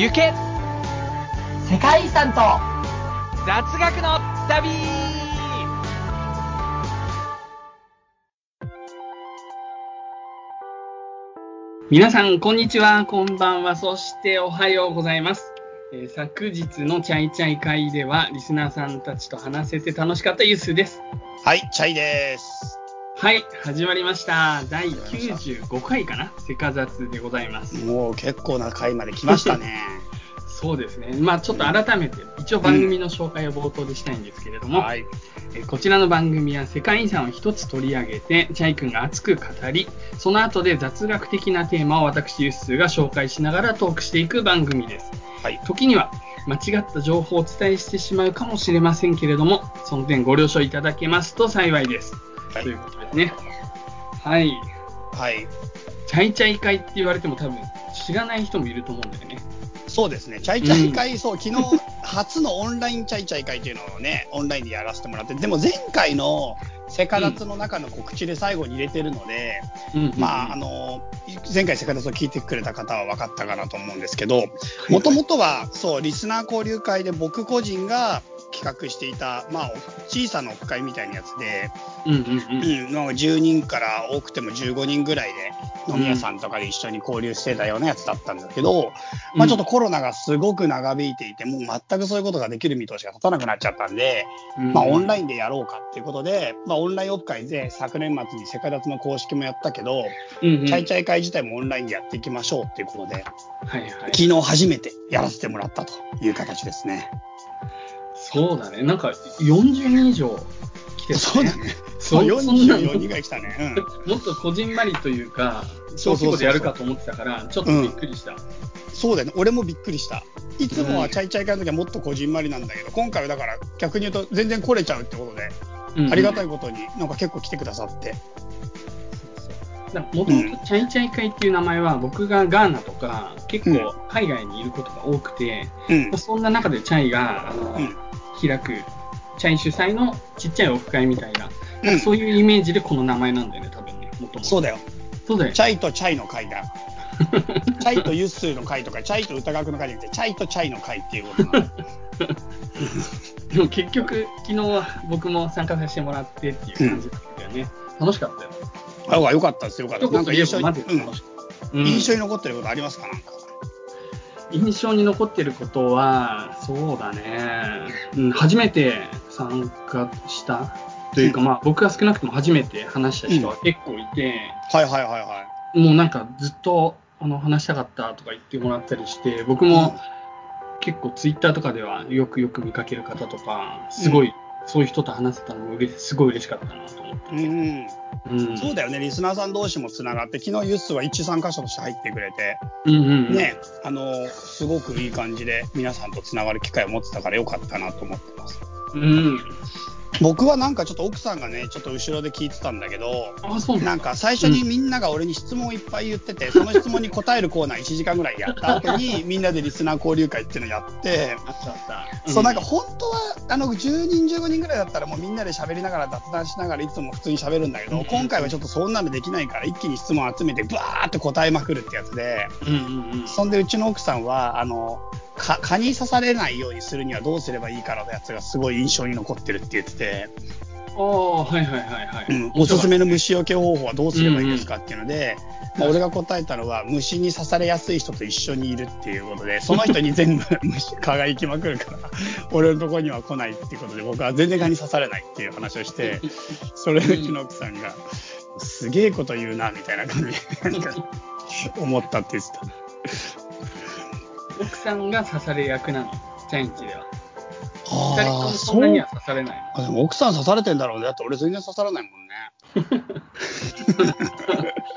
行け世界遺産と雑学の旅皆さん、こんにちは、こんばんは、そしておはようございます。えー昨日のチャイチャイ会では、リスナーさんたちと話せて楽しかったユースです。はい、チャイです。はい、始まりました。第95回かな？セカザツでございます。もう結構な回まで来ましたね。そうですね。まあちょっと改めて、一応番組の紹介を冒頭でしたいんですけれども、はい。えーこちらの番組は世界遺産を一つ取り上げて、チャイ君が熱く語り、その後で雑学的なテーマを私、ユッスーが紹介しながらトークしていく番組です。はい。時には間違った情報をお伝えしてしまうかもしれませんけれども、その点ご了承いただけますと幸いです。はいということですね。はい。はい。チャイチャイ会って言われても多分知らない人もいると思うんだよね。そうですね。チャイチャイ会、そう、昨日、初のオンラインチャイチャイ会っていうのをね、オンラインでやらせてもらって、でも前回のセカダツの中の告知で最後に入れてるので、うんまあ、あの、前回セカダツを聞いてくれた方は分かったかなと思うんですけど、もともとは、そう、リスナー交流会で僕個人が企画していた、まあ、小さなオフ会みたいなやつで、うんうんうん。うん、なんか10人から多くても15人ぐらいで飲み屋さんとかで一緒に交流してたようなやつだったんだけど、まあちょっとコロナがすごく長引いていて、もう全くそういうことができる見通しが立たなくなっちゃったんで、うんまあオンラインでやろうかっていうことで、まあオンラインオフ会で昨年末にセカダツの公式もやったけど、うんうんチャイチャイ会自体もオンラインでやっていきましょうっていうことで、はいはい。昨日初めてやらせてもらったという形ですね。そうだね。なんか40人以上来てた、ね。そうだね。そそう、そんな44人が来たね。うん。もっとこじんまりというか、小規模でやるかと思ってたから、ちょっとびっくりした。そうだよね、俺もびっくりした。いつもはチャイチャイ会の時はもっとこじんまりなんだけど、今回はだから逆に言うと全然来れちゃうってことで、うんありがたいことになんか結構来てくださって。もともとチャイチャイ会っていう名前は僕がガーナとか結構海外にいることが多くて、うんまあ。そんな中でチャイがあの、うん開くチャイ主催のちっちゃいオフ会みたいな、うんそういうイメージでこの名前なんだよね多分ねもともとそうだよ。そうだよチャイとチャイの会だ。チャイとユッスーの会とか、チャイと歌学の会じゃなくて、チャイとチャイの会っていうことなの。でも結局昨日は僕も参加させてもらってっていう感じだったよね、楽しかったよあ、よかったですよ、よかった。なんか印象に、うん印象に残ってることありますかなんか。印象に残ってることは、そうだね、うん、初めて参加した。というか、うんまあ、僕が少なくとも初めて話した人は結構いて、はいはいはいはい。もうなんかずっとあの話したかったとか言ってもらったりして、僕も結構ツイッターとかではよくよく見かける方とか、すごい、そういう人と話せたのもすごい嬉しかったなと思って。うん、うん、そうだよね、リスナーさん同士もつながって、昨日ユッスーは一参加者として入ってくれて、うんうんうん、ね、あの、すごくいい感じで皆さんとつながる機会を持ってたからよかったなと思ってます。うん。僕はなんかちょっと奥さんがね、ちょっと後ろで聞いてたんだけど、あ、そうなんか最初にみんなが俺に質問をいっぱい言ってて、その質問に答えるコーナー1時間ぐらいやった後に、みんなでリスナー交流会っていうのやって。そうなんか本当はあの10人15人ぐらいだったらもうみんなで喋りながら雑談しながらいつも普通に喋るんだけど、うん今回はちょっとそんなのできないから一気に質問集めてブワーって答えまくるってやつで、うんうんうん。そんでうちの奥さんはあのか蚊に刺されないようにするにはどうすればいいかのやつがすごい印象に残ってるって言ってて、ああ、はいはいはいはい。うん、おすすめの虫除け方法はどうすればいいですかっていうので、まあ、俺が答えたのは虫に刺されやすい人と一緒にいるっていうことで その人に全部虫蚊が行きまくるから俺のところには来ないっていうことで僕は全然蚊に刺されないっていう話をしてそれでうちの奥さんがすげえこと言うなみたいな感じでなんか思ったって言ってた。奥さんが刺され役なの、チャインチでは。あ二人ともそんなには刺されないの。あでも奥さん刺されてんだろうねだって俺全然刺さらないもんね。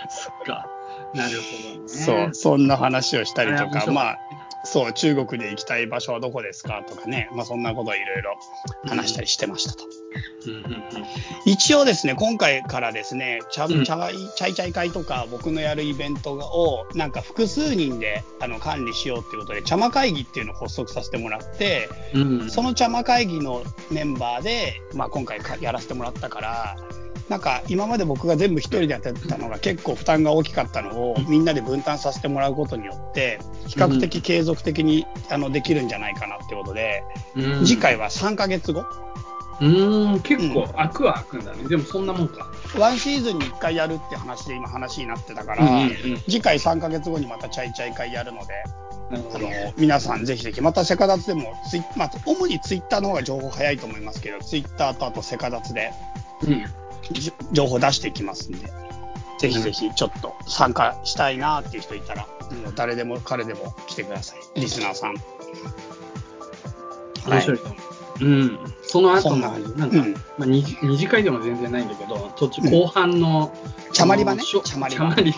そっか。なるほどね。そう、そんな話をしたりとか、まあ、そう、中国で行きたい場所はどこですかとかね、まあそんなことをいろいろ話したりしてましたと。うん一応ですね、今回からですね、チャうん。チャイチャイチャイ会とか僕のやるイベントをなんか複数人であの管理しようっていうことで、茶間会議っていうのを発足させてもらって、うん。その茶間会議のメンバーで、まあ今回かやらせてもらったから、なんか今まで僕が全部一人でやってたのが結構負担が大きかったのをみんなで分担させてもらうことによって比較的継続的にあのできるんじゃないかなってことで、うん。次回は3ヶ月後うーん、結構開くは開くんだね。でもそんなもんか。ワンシーズンに1回やるって話で今話になってたから、うんうんうん次回3ヶ月後にまたチャイチャイ会やるのであの。皆さんぜひぜひまたセカダツでもツイ、まあ、主にツイッターの方が情報早いと思いますけどツイッターとあとセカダツでうん。じ情報出していきますんで、ぜひぜひちょっと参加したいなっていう人いたら、もう誰でも彼でも来てください。リスナーさん。面白いと思う。うん。その後の、なんか、うんまあ、二次二次会でも全然ないんだけど、途中後半の、茶まり場ね？茶まり場茶まり、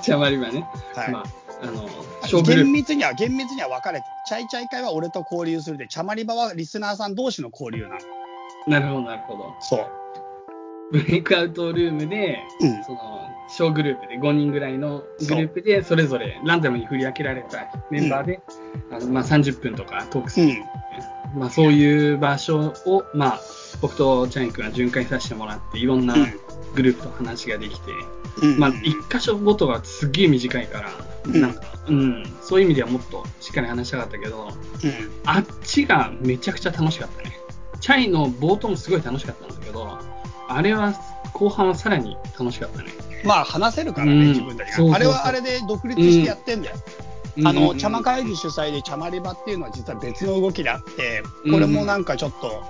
茶まり場ね。はい。まあ、あの。厳密には、厳密には分かれて、チャイチャイ会は俺と交流するで、茶まり場はリスナーさん同士の交流なの。なるほど、なるほど。そう。ブレイクアウトルームで、うん。その、小グループで5人ぐらいのグループで、それぞれランダムに振り分けられたメンバーで、あのまあ、30分とかトークする、うん。まあ、そういう場所を、まあ、僕とチャイン君が巡回させてもらって、いろんなうんグループと話ができて、うん。まあ、一箇所ごとがすっげえ短いから、うんなんか、うん、そういう意味ではもっとしっかり話したかったけど、うん。あっちがめちゃくちゃ楽しかったね。チャイの冒頭もすごい楽しかったんだけど、あれは後半はさらに楽しかったね。まあ、話せるからね、うん自分たちが。あれはあれで独立してやってんだよ。あの、茶間会議主催で茶まり場っていうのは実は別の動きであって、これもなんかちょっと、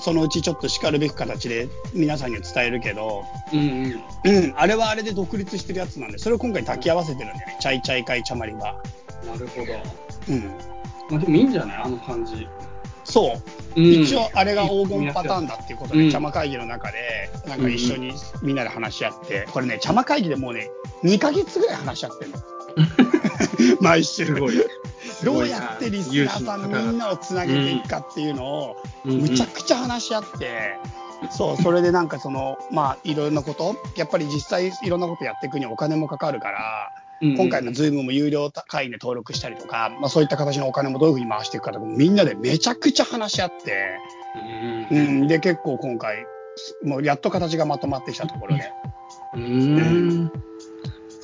そのうちちょっと叱るべき形で皆さんには伝えるけど、うんうん。うん、あれはあれで独立してるやつなんで、それを今回抱き合わせてるんだよね。チャイチャイ会茶まり場。なるほど。うん。まあ、でもいいんじゃない？あの感じ。そう。うん一応あれが黄金パターンだっていうことで、うん茶間会議の中で、なんか一緒にみんなで話し合って、これね、茶間会議でもうね、2ヶ月ぐらい話し合ってるの。毎週。すごい。どうやってリスナーさんみんなをつなげていくかっていうのを、むちゃくちゃ話し合って、そう、それでなんかその、まあ、いろんなこと、やっぱり実際いろんなことやっていくにはお金もかかるから、今回のズームも有料会員で登録したりとか、まあそういった形のお金もどういうふうに回していくかとか、みんなでめちゃくちゃ話し合って、う。うんん、で、結構今回、もうやっと形がまとまってきたところで。うーん。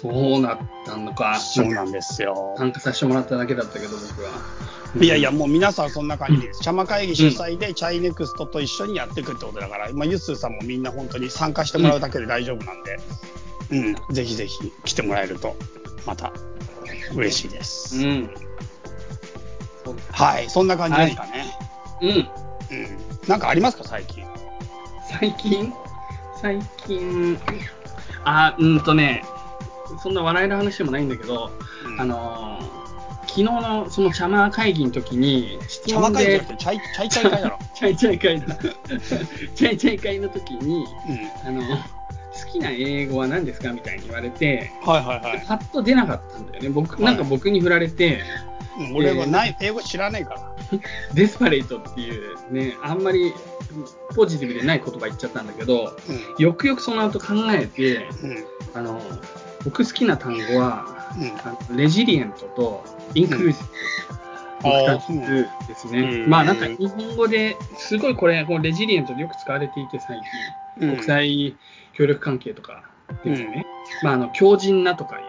そうなったのか。そうなんですよ。参加させてもらっただけだったけど、僕は。いやいや、もう皆さんそんな感じです。茶間会議主催でチャイネクストと一緒にやっていくってことだから、まあ、ユッスーさんもみんな本当に参加してもらうだけで大丈夫なんで、うん、ぜひぜひ来てもらえると、また嬉しいです。うん。はい、そんな感じですかね。うん。うん。なんかありますか、最近？最近？最近、あ、うんとね、そんな笑える話でもないんだけど、うんあのー昨日のその茶間会議の時に、質問で会議じゃなく、て、チャイチャイチャイ会だろ。チャイチャイ会だ。チャイチャイ会の時に、うん。あの、好きな英語は何ですかみたいに言われて、はいはいはい。パッと出なかったんだよね。僕、はいなんか僕に振られて、うん俺はない、英語知らないから。デスパレートっていうね、あんまりポジティブでない言葉言っちゃったんだけど、よくよくその後考えて、うん。うん。あの、僕好きな単語は、うん。レジリエントとインクルーシブの2つですね。うんまあなんか日本語ですごいこれ、このレジリエントでよく使われていて最近、うん国際協力関係とかですね。まああの、強靭なとかい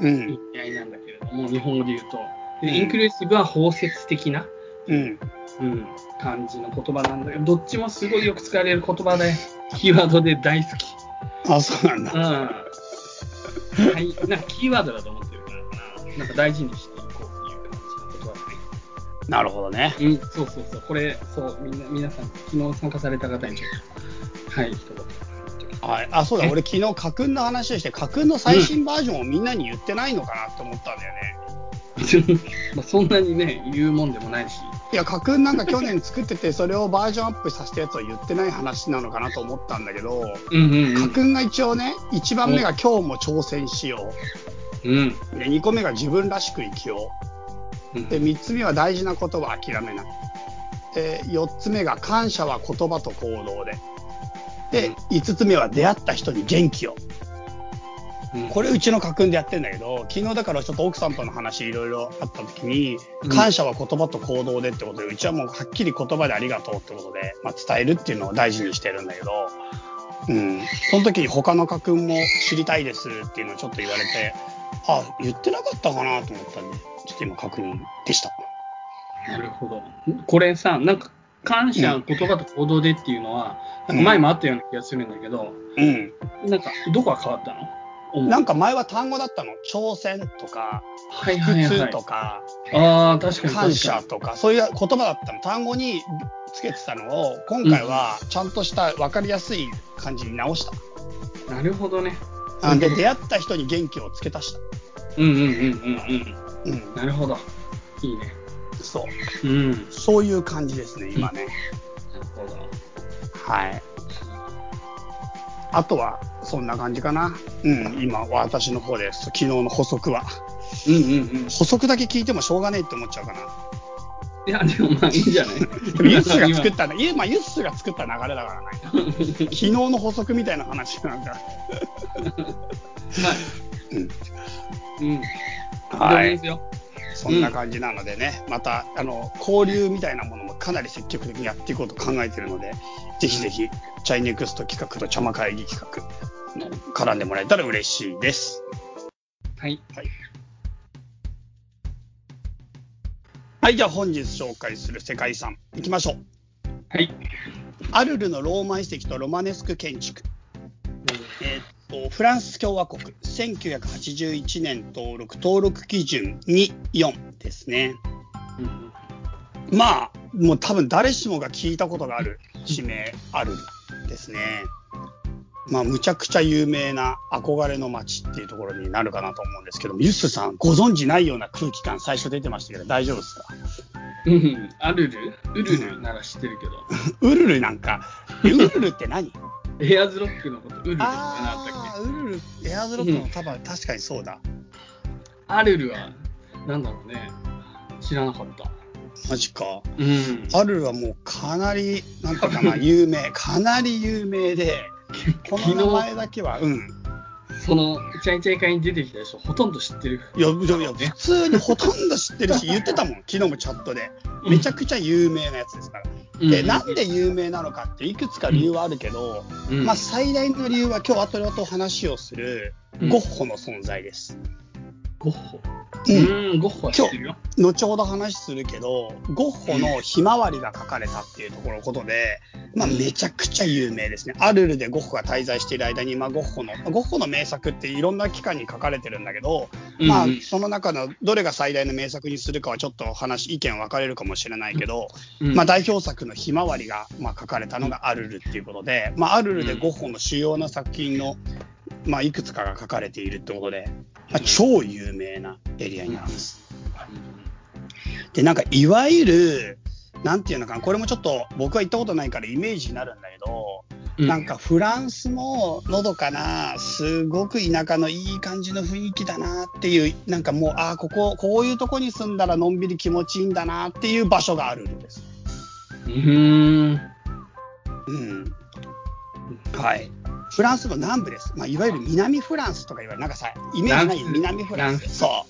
ううん。意味合いなんだけれども、日本語で言うと。インクルーシブは包摂的な、うん。うん、感じの言葉なんだけど、どっちもすごいよく使われる言葉で、キーワードで大好き。あ、そうなんだ。うん。はい、なんかキーワードだと思ってるからな、なんか大事にしていこうっていう感じの言葉だね。なるほどね。うん、そうそうそう、これ、そう、みんな、皆さん、昨日参加された方にちょっと、はい、一言。はい、あそうだえ？俺昨日家訓の話をして家訓の最新バージョンをみんなに言ってないのかなって思ったんだよね、まあそんなにね、言うもんでもないし。いや家訓なんか去年作ってて それをバージョンアップさせたやつは言ってない話なのかなと思ったんだけどうんうんうん。家訓が一応ね1番目が今日も挑戦しよう。ん。うで2個目が自分らしく生きよう。ん。うで3つ目は大事なことは諦めない。で4つ目が感謝は言葉と行動で。で5つ目は出会った人に元気を。うんこれうちの家訓でやってんだけど、昨日だからちょっと奥さんとの話いろいろあった時に、うん感謝は言葉と行動でってことで、うちはもうはっきり言葉でありがとうってことで、まあ、伝えるっていうのを大事にしてるんだけど、うん。その時に他の家訓も知りたいですっていうのをちょっと言われて、あ、言ってなかったかなと思ったんで、ちょっと今確認でした。なるほど。これさ、なんか、感謝、うん言葉と行動でっていうのは、なんか前もあったような気がするんだけど、うん。なんか、どこが変わったの？なんか前は単語だったの。挑戦とか、はいはい普はい。通とか、ああ、確かに。感謝とか、そういう言葉だったの。単語につけてたのを、今回はちゃんとした分かりやすい感じに直した。なるほどね。あで、出会った人に元気をつけ足した。うんうんうんうんうんうん。。なるほど。いいね。そう。うん。なるそういう感じですね、今ね。ほど。はい。あとは、そんな感じかな。うん、今、私の方です。昨日の補足は。うんうんうん。補足だけ聞いてもしょうがねえって思っちゃうかな。いや、でもまあいいんじゃない？ユッスが作ったな、いやまあ、ユッスが作った流れだからな。昨日の補足みたいな話なんか。まあ、うん。うん。はい。そんな感じなのでね、また、あの、交流みたいなものもかなり積極的にやっていこうと考えているので、ぜひぜひ、チャイネクスト企画と茶間会議企画、の絡んでもらえたら嬉しいです。はい。はい、じゃあ本日紹介する世界遺産、いきましょう。はい。アルルのローマ遺跡とロマネスク建築。えーフランス共和国、1981年登録、登録基準2、4ですね。うんまあ、もう多分誰しもが聞いたことがある地名、アルルですね。まあ、むちゃくちゃ有名な憧れの街っていうところになるかなと思うんですけども、ユッスさん、ご存知ないような空気感、最初出てましたけど、大丈夫ですか？うん。アルルウルルなら知ってるけど、ウルルなんか、ウルルって何？エアーズロックのことウルルってなったっああ、ウルル、エアーズロックの多分、確かにそうだ。けアルルは、なんだろうね。知らなかった。マジか。うん。アルルはもうかなり、なんていうかな、有名、かなり有名で、この名前だけは、うん。その、チャイチャイ会に出てきた人、ほとんど知ってる。いや、いやいや普通にほとんど知ってるし、言ってたもん、昨日もチャットで。めちゃくちゃ有名なやつですから。で、なんで有名なのかって、いくつか理由はあるけど、うんまあ、最大の理由は今日後々話をするうんゴッホの存在です。ゴッホ。ううんん、ゴッホは知ってるよ。後ほど話するけど、ゴッホのひまわりが描かれたっていうところのことで、まあ、めちゃくちゃ有名ですね。アルルでゴッホが滞在している間に、まあ、ゴッホの、ゴッホの名作っていろんな期間に書かれてるんだけど、まあうん、その中のどれが最大の名作にするかはちょっと話、意見分かれるかもしれないけど、うん。まあ、代表作のひまわりが、まあ、書かれたのがアルルっていうことで、まあ、アルルでゴッホの主要な作品の、まあ、いくつかが書かれているってことで、まあ、超有名なエリアになります。で、なんか、いわゆる、なんていうのかな、これもちょっと僕は行ったことないからイメージになるんだけど、うんなんかフランスののどかな、すごく田舎のいい感じの雰囲気だなっていう、なんかもう、ああ、ここ、こういうとこに住んだらのんびり気持ちいいんだなっていう場所があるんです。うーん。うん。はい。フランスの南部です。まあ、いわゆる南フランスとか言われる、なんかさ、イメージない南フランス。そ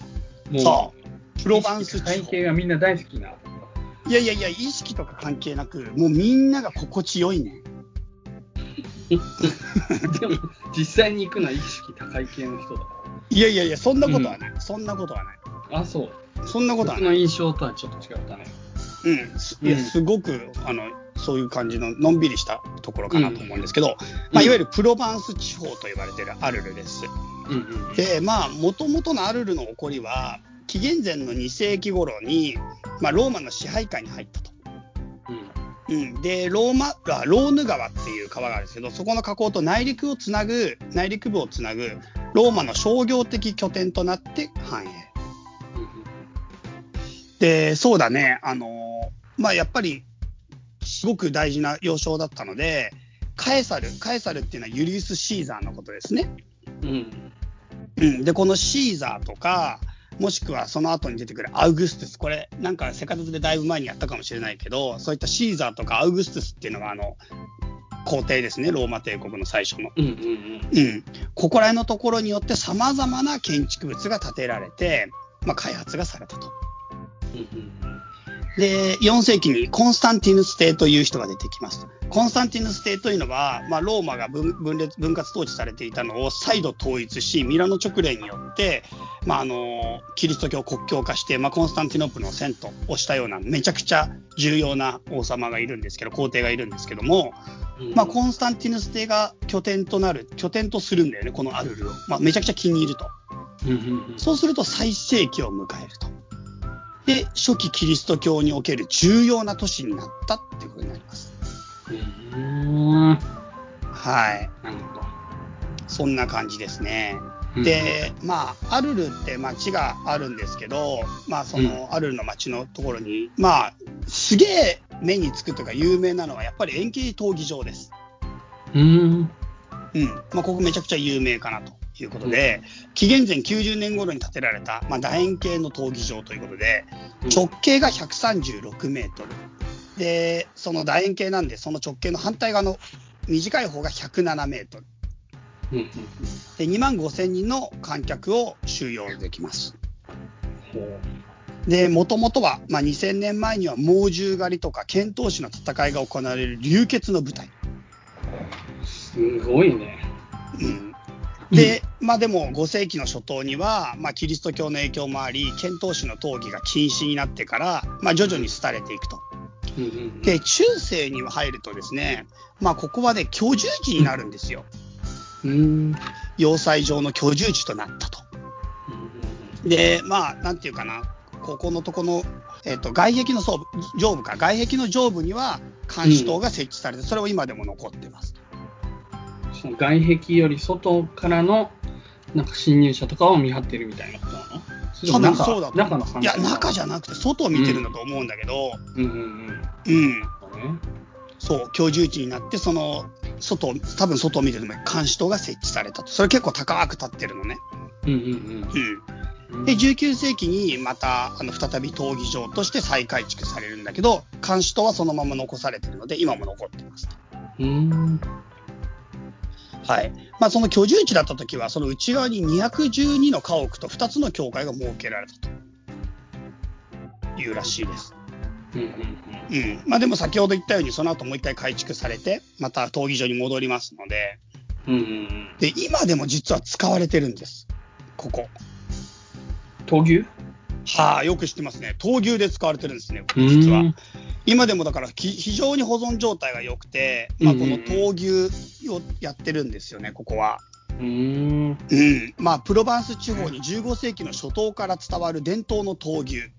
う。そう。プロバンス地体方。型がみんな大好きな。いやいやいや、意識とか関係なく、もうみんなが心地よいね。でも、実際に行くのは意識高い系の人だかいやいやいや、そんなことはない。そんなことはない。ら。あ、そう。そんなことは僕ない。の印象とはちょっと違ったね。うん。すいや、うんすごく、あの、そういう感じののんびりしたところかなと思うんですけど、うんまあ、いわゆるプロバンス地方と言われているアルルです。うんうん。で、まあ、もともとのアルルの起こりは、紀元前の2世紀頃に、まあ、ローマの支配下に入ったと。うん、でローマあローヌ川っていう川があるんですけどそこの河口と内陸をつなぐ内陸部をつなぐローマの商業的拠点となって繁栄でそうだねあのーまあやっぱりすごく大事な要衝だったのでカエサルカエサルっていうのはユリウス・シーザーのことですね、うん。うん、でこのシーザーとかもしくはその後に出てくるアウグストゥス。これなんかセカトでだいぶ前にやったかもしれないけどそういったシーザーとかアウグストゥスっていうのがあの皇帝ですね。ローマ帝国の最初の、うんうんうん。うん、ここら辺のところによってさまざまな建築物が建てられて、まあ、開発がされたと。うんうんで4世紀にコンスタンティヌス帝という人が出てきますコンスタンティヌス帝というのは、まあ、ローマが分分裂分割統治されていたのを再度統一し、ミラノ直令によって、まあ、あのキリスト教を国教化して、まあ、コンスタンティノープルの遷都をしたような、めちゃくちゃ重要な王様がいるんですけど、皇帝がいるんですけども、まあ、コンスタンティヌス帝が拠点となる、拠点とするんだよね、このアルルを。まあ、めちゃくちゃ気に入ると。そうすると最盛期を迎えると。で、初期キリスト教における重要な都市になったっていうことになります。うん。はい。なるほど。そんな感じですね。うん、で、まあ、アルルって町があるんですけど、まあ、その、アルルの町のところに、まあ、すげえ目につくというか有名なのは、やっぱり円形闘技場です。うーん。うん。まあ、ここめちゃくちゃ有名かなということで、紀元前90年頃に建てられた、まあ、楕円形の闘技場ということで、直径が136メートル。で、その楕円形なんで、その直径の反対側の短い方が107メートル。うんうんで、2万5千人の観客を収容できます。で、もともとは、まあ、2000年前には猛獣狩りとか剣闘士の戦いが行われる流血の舞台。すごいね。うん、で、まあでも5世紀の初頭には、まあ、キリスト教の影響もあり、剣闘士の闘技が禁止になってから、まあ、徐々に廃れていくと。で、中世に入るとですね、まあ、ここはね、居住地になるんですよ。うーん。要塞上の居住地となったと。で、まあ、なんていうかな、ここのとこの、えっ、と、外壁の上部、上部か、外壁の上部には監視塔が設置されて、それを今でも残ってます。その外壁より外からのなんか侵入者とかを見張ってるみたいなことなの？多分そうだと中の話いや、中じゃなくて、外を見てるんだと思うんだけど、うんうんうん。うん、そう居住地になって、その、外を、多分外を見てるのに監視塔が設置されたと。それ結構高く立ってるのね。うんうんうん。うん。で、19世紀にまた、あの、再び闘技場として再改築されるんだけど、監視塔はそのまま残されてるので、今も残ってます。うーん。はい。まあ、その居住地だった時は、その内側に212の家屋と2つの教会が設けられたというらしいです。うんうんうん。まあ、でも先ほど言ったように、その後もう一回改築されて、また闘技場に戻りますので、うん。うんうんうん。で、今でも実は使われてるんです。ここ。闘牛？はあ、よく知ってますね。闘牛で使われてるんですね、実は。今でもだからき非常に保存状態が良くて、まあ、この闘牛をやってるんですよね、ここは。うーん。うん。まあ、プロバンス地方に15世紀の初頭から伝わる伝統の闘牛。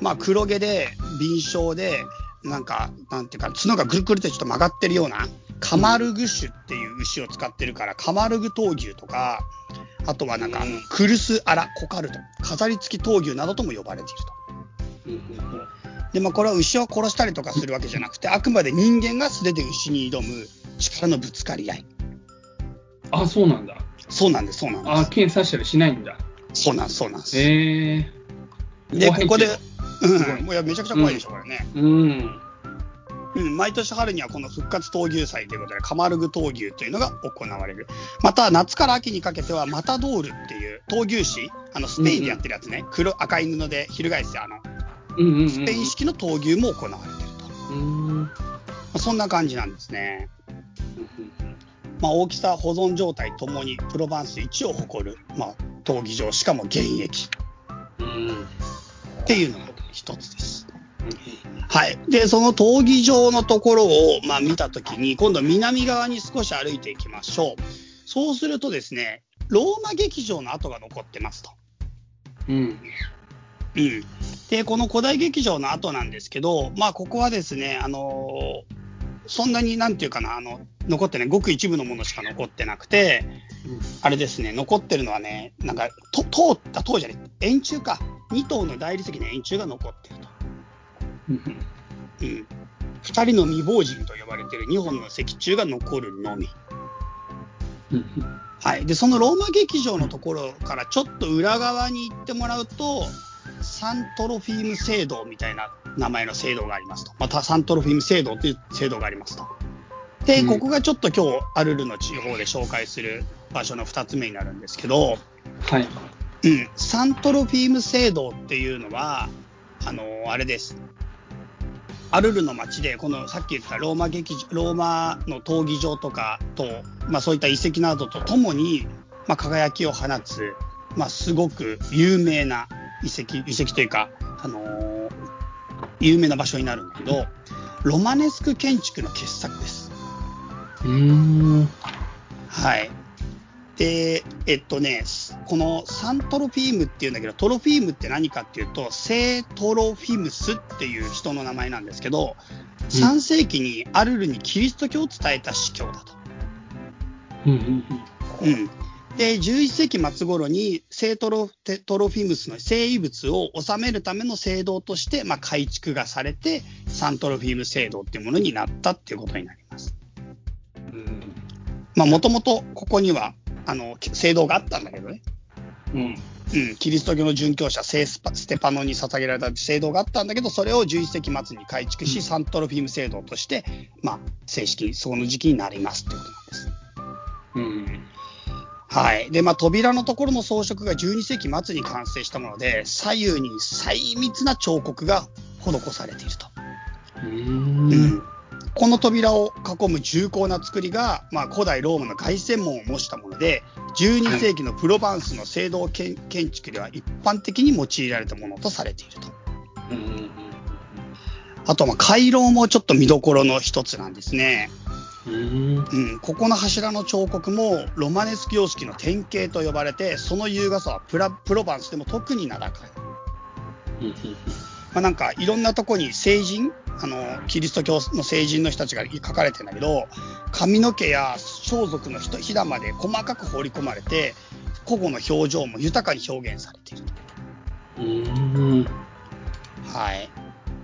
まあ、黒毛で、敏捷で、なんか、なんていうか、角がぐるぐるってちょっと曲がってるような、カマルグ種っていう牛を使ってるから、カマルグ闘牛とか、あとはなんかうん、クルスアラ、コカルト、飾り付き闘牛などとも呼ばれていると。で、まあ、これは牛を殺したりとかするわけじゃなくて、あくまで人間が素手で牛に挑む力のぶつかり合い。あ、そうなんだ。そうなんです、そうなんあ、で検査したりしないんだ。す。そうなんです、そうなんです。へえで、ここで、うん、もういやめちゃくちゃ怖いでしょ、これね。うん。うん、毎年春にはこの復活闘牛祭ということで、カマルグ闘牛というのが行われる。また、夏から秋にかけては、マタドールっていう闘牛士、あの、スペインでやってるやつね、黒、赤い布で翻す、あの、うんうんうん。スペイン式の闘牛も行われてると。うーん。まあ、そんな感じなんですね。まあ、大きさ、保存状態ともにプロバンス一を誇る、まあ、闘技場、しかも現役うん。っていうのが一つです。はい。で、その闘技場のところを、まあ、見たときに、今度南側に少し歩いていきましょう。そうするとですね、ローマ劇場の跡が残ってますと。うん。うん。で、この古代劇場の跡なんですけど、まあ、ここはですね、あのーそんなになんていうかな、あの、残ってない、ごく一部のものしか残ってなくて、あれですね、残ってるのはね、なんか、と通った、塔じゃない、円柱か。2頭の大理石の円柱が残ってると。うん。うん。二人の未亡人と呼ばれている2本の石柱が残るのみ。うん。はい。で、そのローマ劇場のところからちょっと裏側に行ってもらうと、サントロフィーム聖堂みたいな名前の聖堂がありますと。また、サントロフィーム聖堂という聖堂がありますと。で、うんここがちょっと今日、アルルの地方で紹介する場所の2つ目になるんですけど、はい。うん、サントロフィーム聖堂っていうのは、あのあれです。アルルの街で、このさっき言ったローマ劇場、ローマの闘技場とかと、まあそういった遺跡などとともに、まあ輝きを放つ、まあすごく有名な遺跡、遺跡というか、あのー有名な場所になるんだけど、ロマネスク建築の傑作です。うーん。はい。で、えっとね、このサントロフィームっていうんだけど、トロフィームって何かっていうと、聖トロフィムスっていう人の名前なんですけど、3世紀にアルルにキリスト教を伝えた司教だと。うんうんうん。で、11世紀末頃に聖トロテトロフィムスの聖遺物を収めるための聖堂として、まあ、改築がされて、サントロフィーム聖堂っていうものになったっていうことになります。もともとここには、あの、聖堂があったんだけどね。うん。うん、キリスト教の殉教者聖スパステパノに捧げられた聖堂があったんだけど、それを11世紀末に改築し、サントロフィーム聖堂として、まあ、正式にその時期になりますってことなんです。うん。はい。で、まあ、扉のところの装飾が12世紀末に完成したもので、左右に細密な彫刻が施されていると。う。うんん。この扉を囲む重厚な作りが、まあ、古代ローマの凱旋門を模したもので、12世紀のプロバンスの聖堂建建築では一般的に用いられたものとされていると。うん。あと、まあ、回廊もちょっと見どころの一つなんですね。うん。うん、ここの柱の彫刻もロマネスク様式の典型と呼ばれて、その優雅さはプラプロバンスでも特に名高い。うん。まあ、なんかいろんなとこに聖人、あの、キリスト教の聖人の人たちが書かれてるんだけど、髪の毛や装束の人ひだまで細かく彫り込まれて、個々の表情も豊かに表現されている。うん。はい。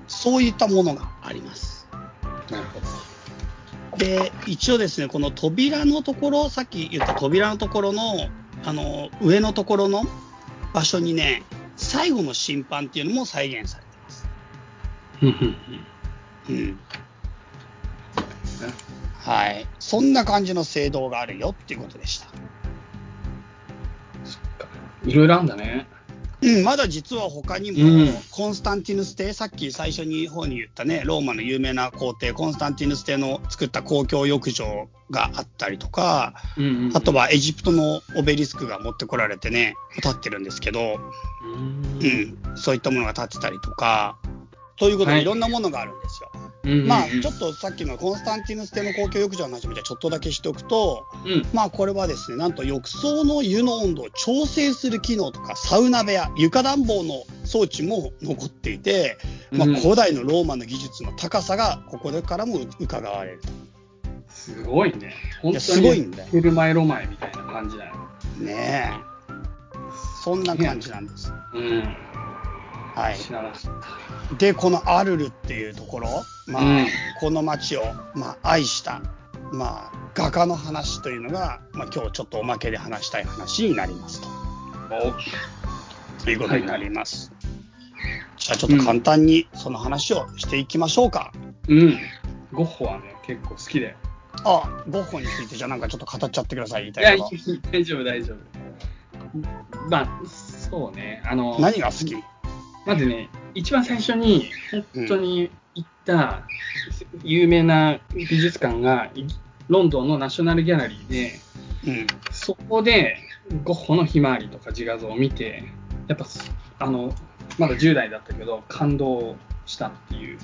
そういったものがあります。なるほど。で、一応ですね、この扉のところ、さっき言った扉のところの、あの、上のところの場所にね、最後の審判っていうのも再現されてます。うん。うん。はい。そんな感じの聖堂があるよっていうことでした。いろいろあるんだね。うん、まだ実は他にも、うん。コンスタンティヌス帝、さっき最初に方に言ったね、ローマの有名な皇帝、コンスタンティヌス帝の作った公共浴場があったりとか、うん。あと、はエジプトのオベリスクが持ってこられてね、立ってるんですけど、うん。うん、そういったものが立ってたりとか、ということはいでいろんなものがあるんですよ。うん。まあ、ちょっとさっきのコンスタンティヌス帝の公共浴場の話もじゃあちょっとだけしておくと、うん。まあこれはですね、なんと浴槽の湯の温度を調整する機能とか、サウナ部屋、床暖房の装置も残っていて、まあうん古代のローマの技術の高さがここでからも伺われると。すごいね。本当にすごいんだよテルマエロマエみたいな感じだよ。ねえ。そんな感じなんです。うん。はい。で、このアルルっていうところ、まあ、うんこの街を、まあ、愛した、まあ、画家の話というのが、まあ、今日ちょっとおまけで話したい話になりますと。ということになります。じゃあちょっと簡単にその話をしていきましょうか。うん。ゴッホはね、結構好きだよ。あ、ゴッホについてじゃあなんかちょっと語っちゃってください、言いいや、たいこ大丈夫、大丈夫。まあ、そうね。あのと。、何が好き？まずね、一番最初に、本当に行った有名な美術館が、いロンドンのナショナルギャラリーで、うん。そこでゴッホのひまわりとか自画像を見て、やっぱ、あの、まだ10代だったけど、感動したっていう。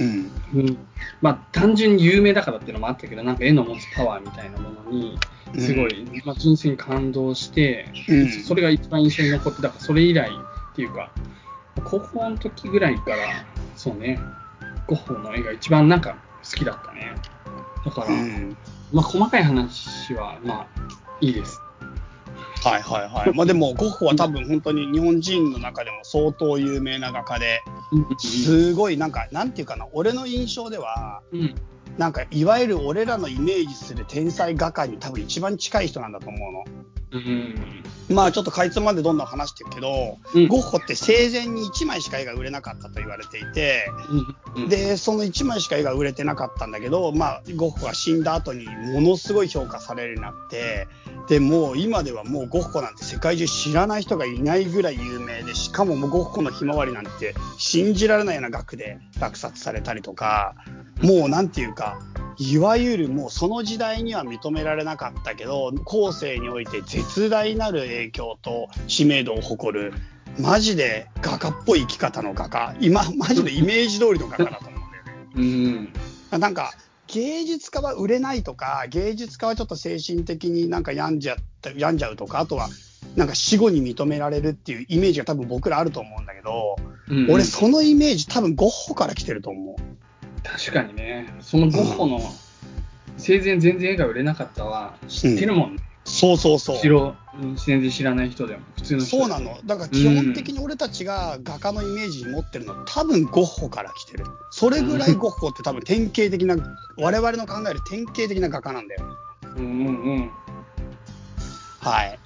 うん。うんまあ、単純に有名だからっていうのもあったけど、なんか絵の持つパワーみたいなものに、すごい、まあ、純粋に感動して、うんそれが一番印象に残って、だからそれ以来っていうか、高校の時ぐらいから、そうね、ゴッホの絵が一番なんか好きだったね。だから、うん。まあ、細かい話は、まあ、いいです。はいはいはい。まあでも、ゴッホは多分本当に日本人の中でも相当有名な画家で、すごいなんか、なんていうかな、俺の印象では、うん。なんかいわゆる俺らのイメージする天才画家に多分一番近い人なんだと思うの。うん。まあちょっとかいつまんでどんどん話していくけど、うんゴッホって生前に1枚しか絵が売れなかったと言われていて、うん、で、その1枚しか絵が売れてなかったんだけど、まあ、ゴッホが死んだ後にものすごい評価されるようになって、で、もう今ではもうゴッホなんて世界中知らない人がいないぐらい有名で、しかももうゴッホのひまわりなんて信じられないような額で落札されたりとか、もうなんていうか、いわゆるもうその時代には認められなかったけど、後世において絶大なる影響と知名度を誇る、マジで画家っぽい生き方の画家、今、マジでイメージ通りの画家だと思うんだよね。うん。なんか、芸術家は売れないとか、芸術家はちょっと精神的になんか病んじゃった病んじゃうとか、あとは、なんか死後に認められるっていうイメージが多分僕らあると思うんだけど、うん俺そのイメージ多分ゴッホから来てると思う。確かにね、そのゴッホの生前全然絵が売れなかったは知ってるもんね。そうそうそう。知ろうん全然知らない人でも、普通のそうなの。だから基本的に俺たちが画家のイメージに持ってるのは多分ゴッホから来てる。それぐらいゴッホって多分典型的な、我々の考える典型的な画家なんだよ。うんうんうん。はい。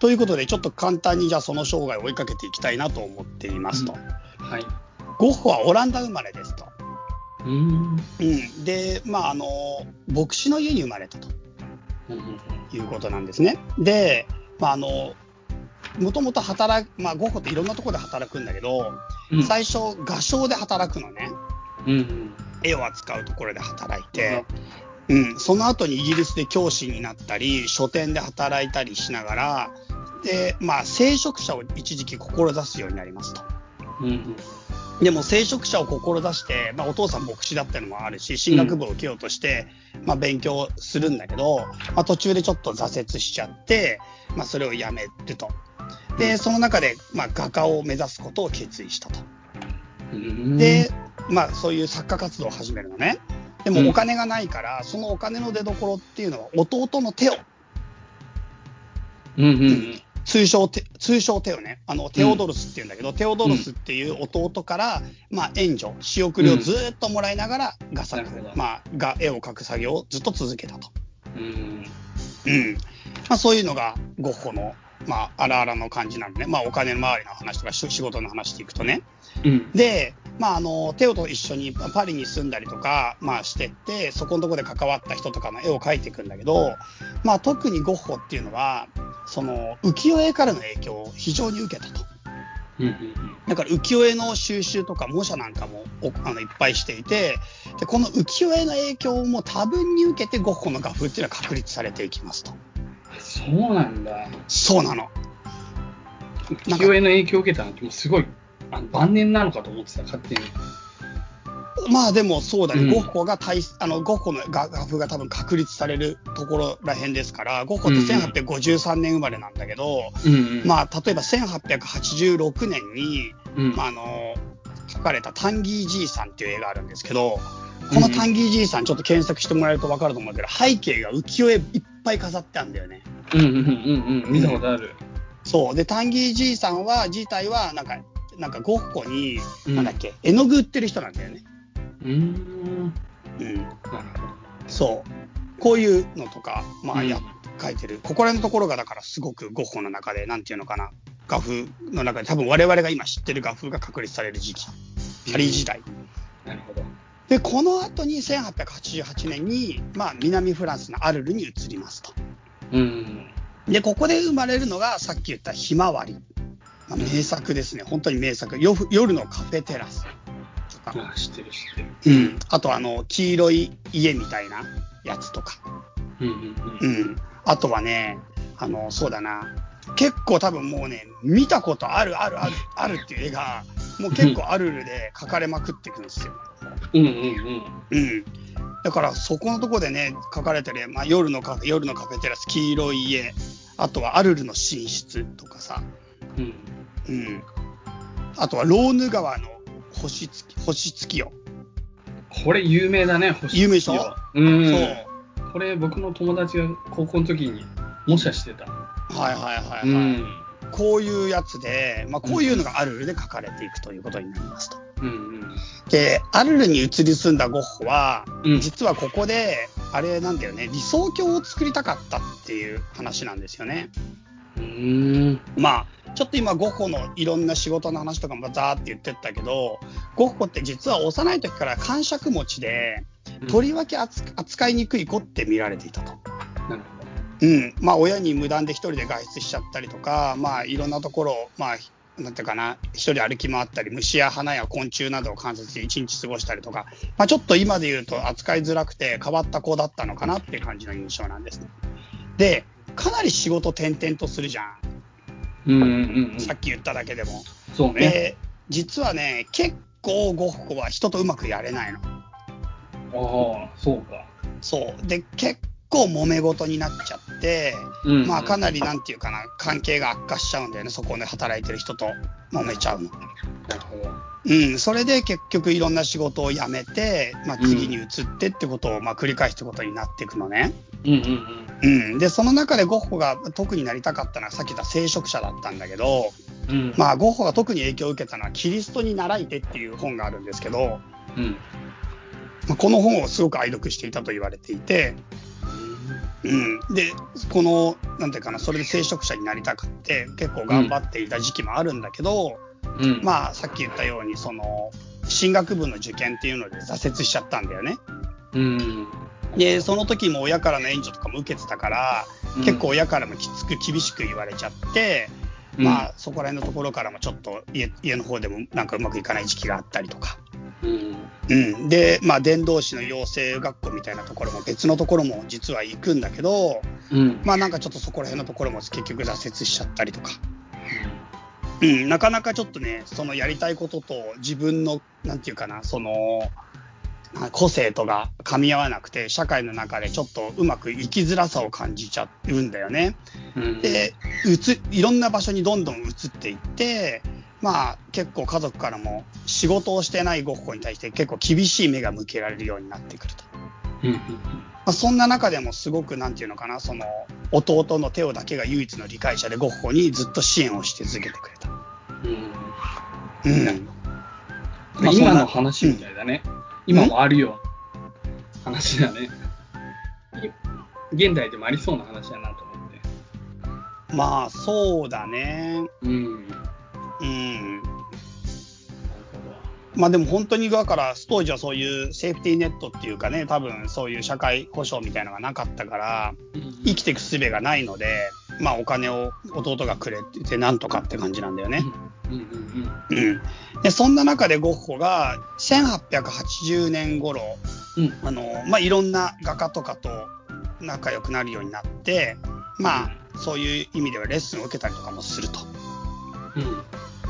ということで、ちょっと簡単にじゃあその生涯を追いかけていきたいなと思っていますと。はい。ゴッホはオランダ生まれですと。うん。うん。で、まあ、あの、牧師の家に生まれたとうんうんいうことなんですね。で、まあ、あの、もともと働く、まあ、ゴッホっていろんなところで働くんだけど、うん。最初、画商で働くのね。うんうん。絵を扱うところで働いて、うん、その後にイギリスで教師になったり、書店で働いたりしながら、で、まあ、聖職者を一時期志すようになりますと。うんうん。でも聖職者を志して、まあ、お父さん牧師だったのもあるし、進学部を受けようとして、まあ、勉強するんだけど、まあ、途中でちょっと挫折しちゃって、まあ、それをやめると。で、その中で、まあ、画家を目指すことを決意したと。うんで、まあ、そういう作家活動を始めるのね。でうんもお金がないから、そのお金の出所っていうのは弟のテオ、うんうんうん。通称テ、通称テオね。あの、テオドロスっていうんだけど、テオドロスっていう弟から、まあ、援助、仕送りをずーっともらいながら、画作なるほ、どまあ、が絵を描く作業をずっと続けたと。うん。うん。まあ、そういうのが、ゴッホの、まあ、荒々の感じなのね。まあ、お金周りの話とか、し仕事の話でいくとね。うん。で、まあ、あの、テオと一緒にパリに住んだりとか、まあ、してって、そこのところで関わった人とかの絵を描いていくんだけど、まあ、特にゴッホっていうのは、その、浮世絵からの影響を非常に受けたと。うんうんだから浮世絵の収集とか模写なんかもおあのいっぱいしていて、でこの浮世絵の影響も多分に受けてゴッホの画風っていうのは確立されていきますと。そうなんだ。そうなの。浮世絵の影響を受けたのってすごいあの晩年なのかと思ってた、勝手に。まあでもそうだね、うんゴッホが大あのゴッホの画画風が多分確立されるところらへんですから、ゴッホって1853年生まれなんだけど、うんうん。まあ例えば1886年に、うんまあ、あの書かれたタンギーじいさんっていう絵があるんですけど、このタンギーじいさんちょっと検索してもらえると分かると思うけど、背景が浮世絵いっぱい飾ってあるんだよね。うんうんうんうん。見たことある。そう。で、タンギーじいさんは、自体は、なんか、なんかゴッホに、うんなんだっけ、絵の具売ってる人なんだよね。うーん。うん。なるそう。こういうのとか、まあ、うんや、書いてる。ここら辺のところが、だからすごくゴッホの中で、なんていうのかな、画風の中で、多分我々が今知ってる画風が確立される時期。パリ時代。ほど。なるほど。で、この後に1888年に、まあ、南フランスのアルルに移りますと。うん。で、ここで生まれるのが、さっき言ったひまわり。まあ、名作ですね。本当に名作。よ夜のカフェテラスとか。あ、知ってる知ってる。うん。あと、あの、黄色い家みたいなやつとか。うんうんう。ん。あとはね、あの、そうだな。結構多分もうね、見たことあるあるあるあるっていう絵が、もう結構アルルで描かれまくっていくんですよ。うんうんうん。うん。だからそこのとこでね、書かれてる、まあ、夜のカフェ、夜のカフェテラス、黄色い家、あとはアルルの寝室とかさ、うん。うん。あとはローヌ川の星月、星月夜。これ有名だね、星有名でしょ？月夜うん。そう。これ僕の友達が高校の時に模写してた。はいはいはいはい。うん。こういうやつで、まあ、こういうのがアルルで書かれていくということになりますと。うんうん。で、アルルに移り住んだゴッホは、うん実はここで、あれなんだよね、理想郷を作りたかったっていう話なんですよね。うーん。まあ、ちょっと今、ゴッホのいろんな仕事の話とかもザーって言ってったけど、ゴッホって実は幼い時から感触持ちで、とりわけ扱扱いにくい子って見られていたと。なるうん。まあ、親に無断で一人で外出しちゃったりとか、まあ、いろんなところを、まあ、なんていうかな、一人歩き回ったり、虫や花や昆虫などを観察して一日過ごしたりとか、まあ、ちょっと今で言うと扱いづらくて変わった子だったのかなっていう感じの印象なんですね。で、かなり仕事転々とするじゃん。うんうんうん。さっき言っただけでも。そうね。で、実はね、結構ゴッホは人とうまくやれないの。ああ、そうか。そう。で、結構揉め事になっちゃって、うんまあかなりなんていうかな、関係が悪化しちゃうんだよね、そこで働いてる人と揉めちゃうの。なるほど。うん、それで結局いろんな仕事を辞めて、まあ、次に移ってってことをまあ繰り返すってことになっていくのね。うんうんうん。で、その中でゴッホが特になりたかったのはさっき言った聖職者だったんだけど、うん。うん。まあゴッホが特に影響を受けたのはキリストに習いてっていう本があるんですけど、うん。まあ、この本をすごく愛読していたと言われていて、うん、で、この、なんていうかな、それで聖職者になりたくって、結構頑張っていた時期もあるんだけど、うん。まあ、さっき言ったように、その、進学部の受験っていうので挫折しちゃったんだよね。うん。で、その時も親からの援助とかも受けてたから、うん結構親からもきつく厳しく言われちゃって、まあ、そこら辺のところからもちょっと家家の方でもなんかうまくいかない時期があったりとか。うん。うん、で、まあ、伝道師の養成学校みたいなところも別のところも実は行くんだけど、うん。まあなんかちょっとそこら辺のところも結局挫折しちゃったりとか、うん、なかなかちょっとね、そのやりたいことと自分の、なんていうかな、その、まあ個性とが噛み合わなくて、社会の中でちょっとうまく生きづらさを感じちゃうんだよね。うん。で、うつ、いろんな場所にどんどん移っていって、まあ結構家族からも仕事をしてないゴッホに対して結構厳しい目が向けられるようになってくると。うん。まあ、そんな中でもすごくなんていうのかな、その弟のテオだけが唯一の理解者でゴッホにずっと支援をして続けてくれた。うん。うん。まあ、今の話みたいだね。今もあるよ話だね。い現代でもありそうな話だなと思って。まあそうだね。うん。うん。まあでも本当にだから当時はそういうセーフティーネットっていうかね、多分そういう社会保障みたいなのがなかったから、生きていく術がないので、まあお金を弟がくれってなんとかって感じなんだよね。うん。で、そんな中でゴッホが1880年頃、うん。あの、まあ、いろんな画家とかと仲良くなるようになって、まあ、そういう意味ではレッスンを受けたりとかもすると。うん。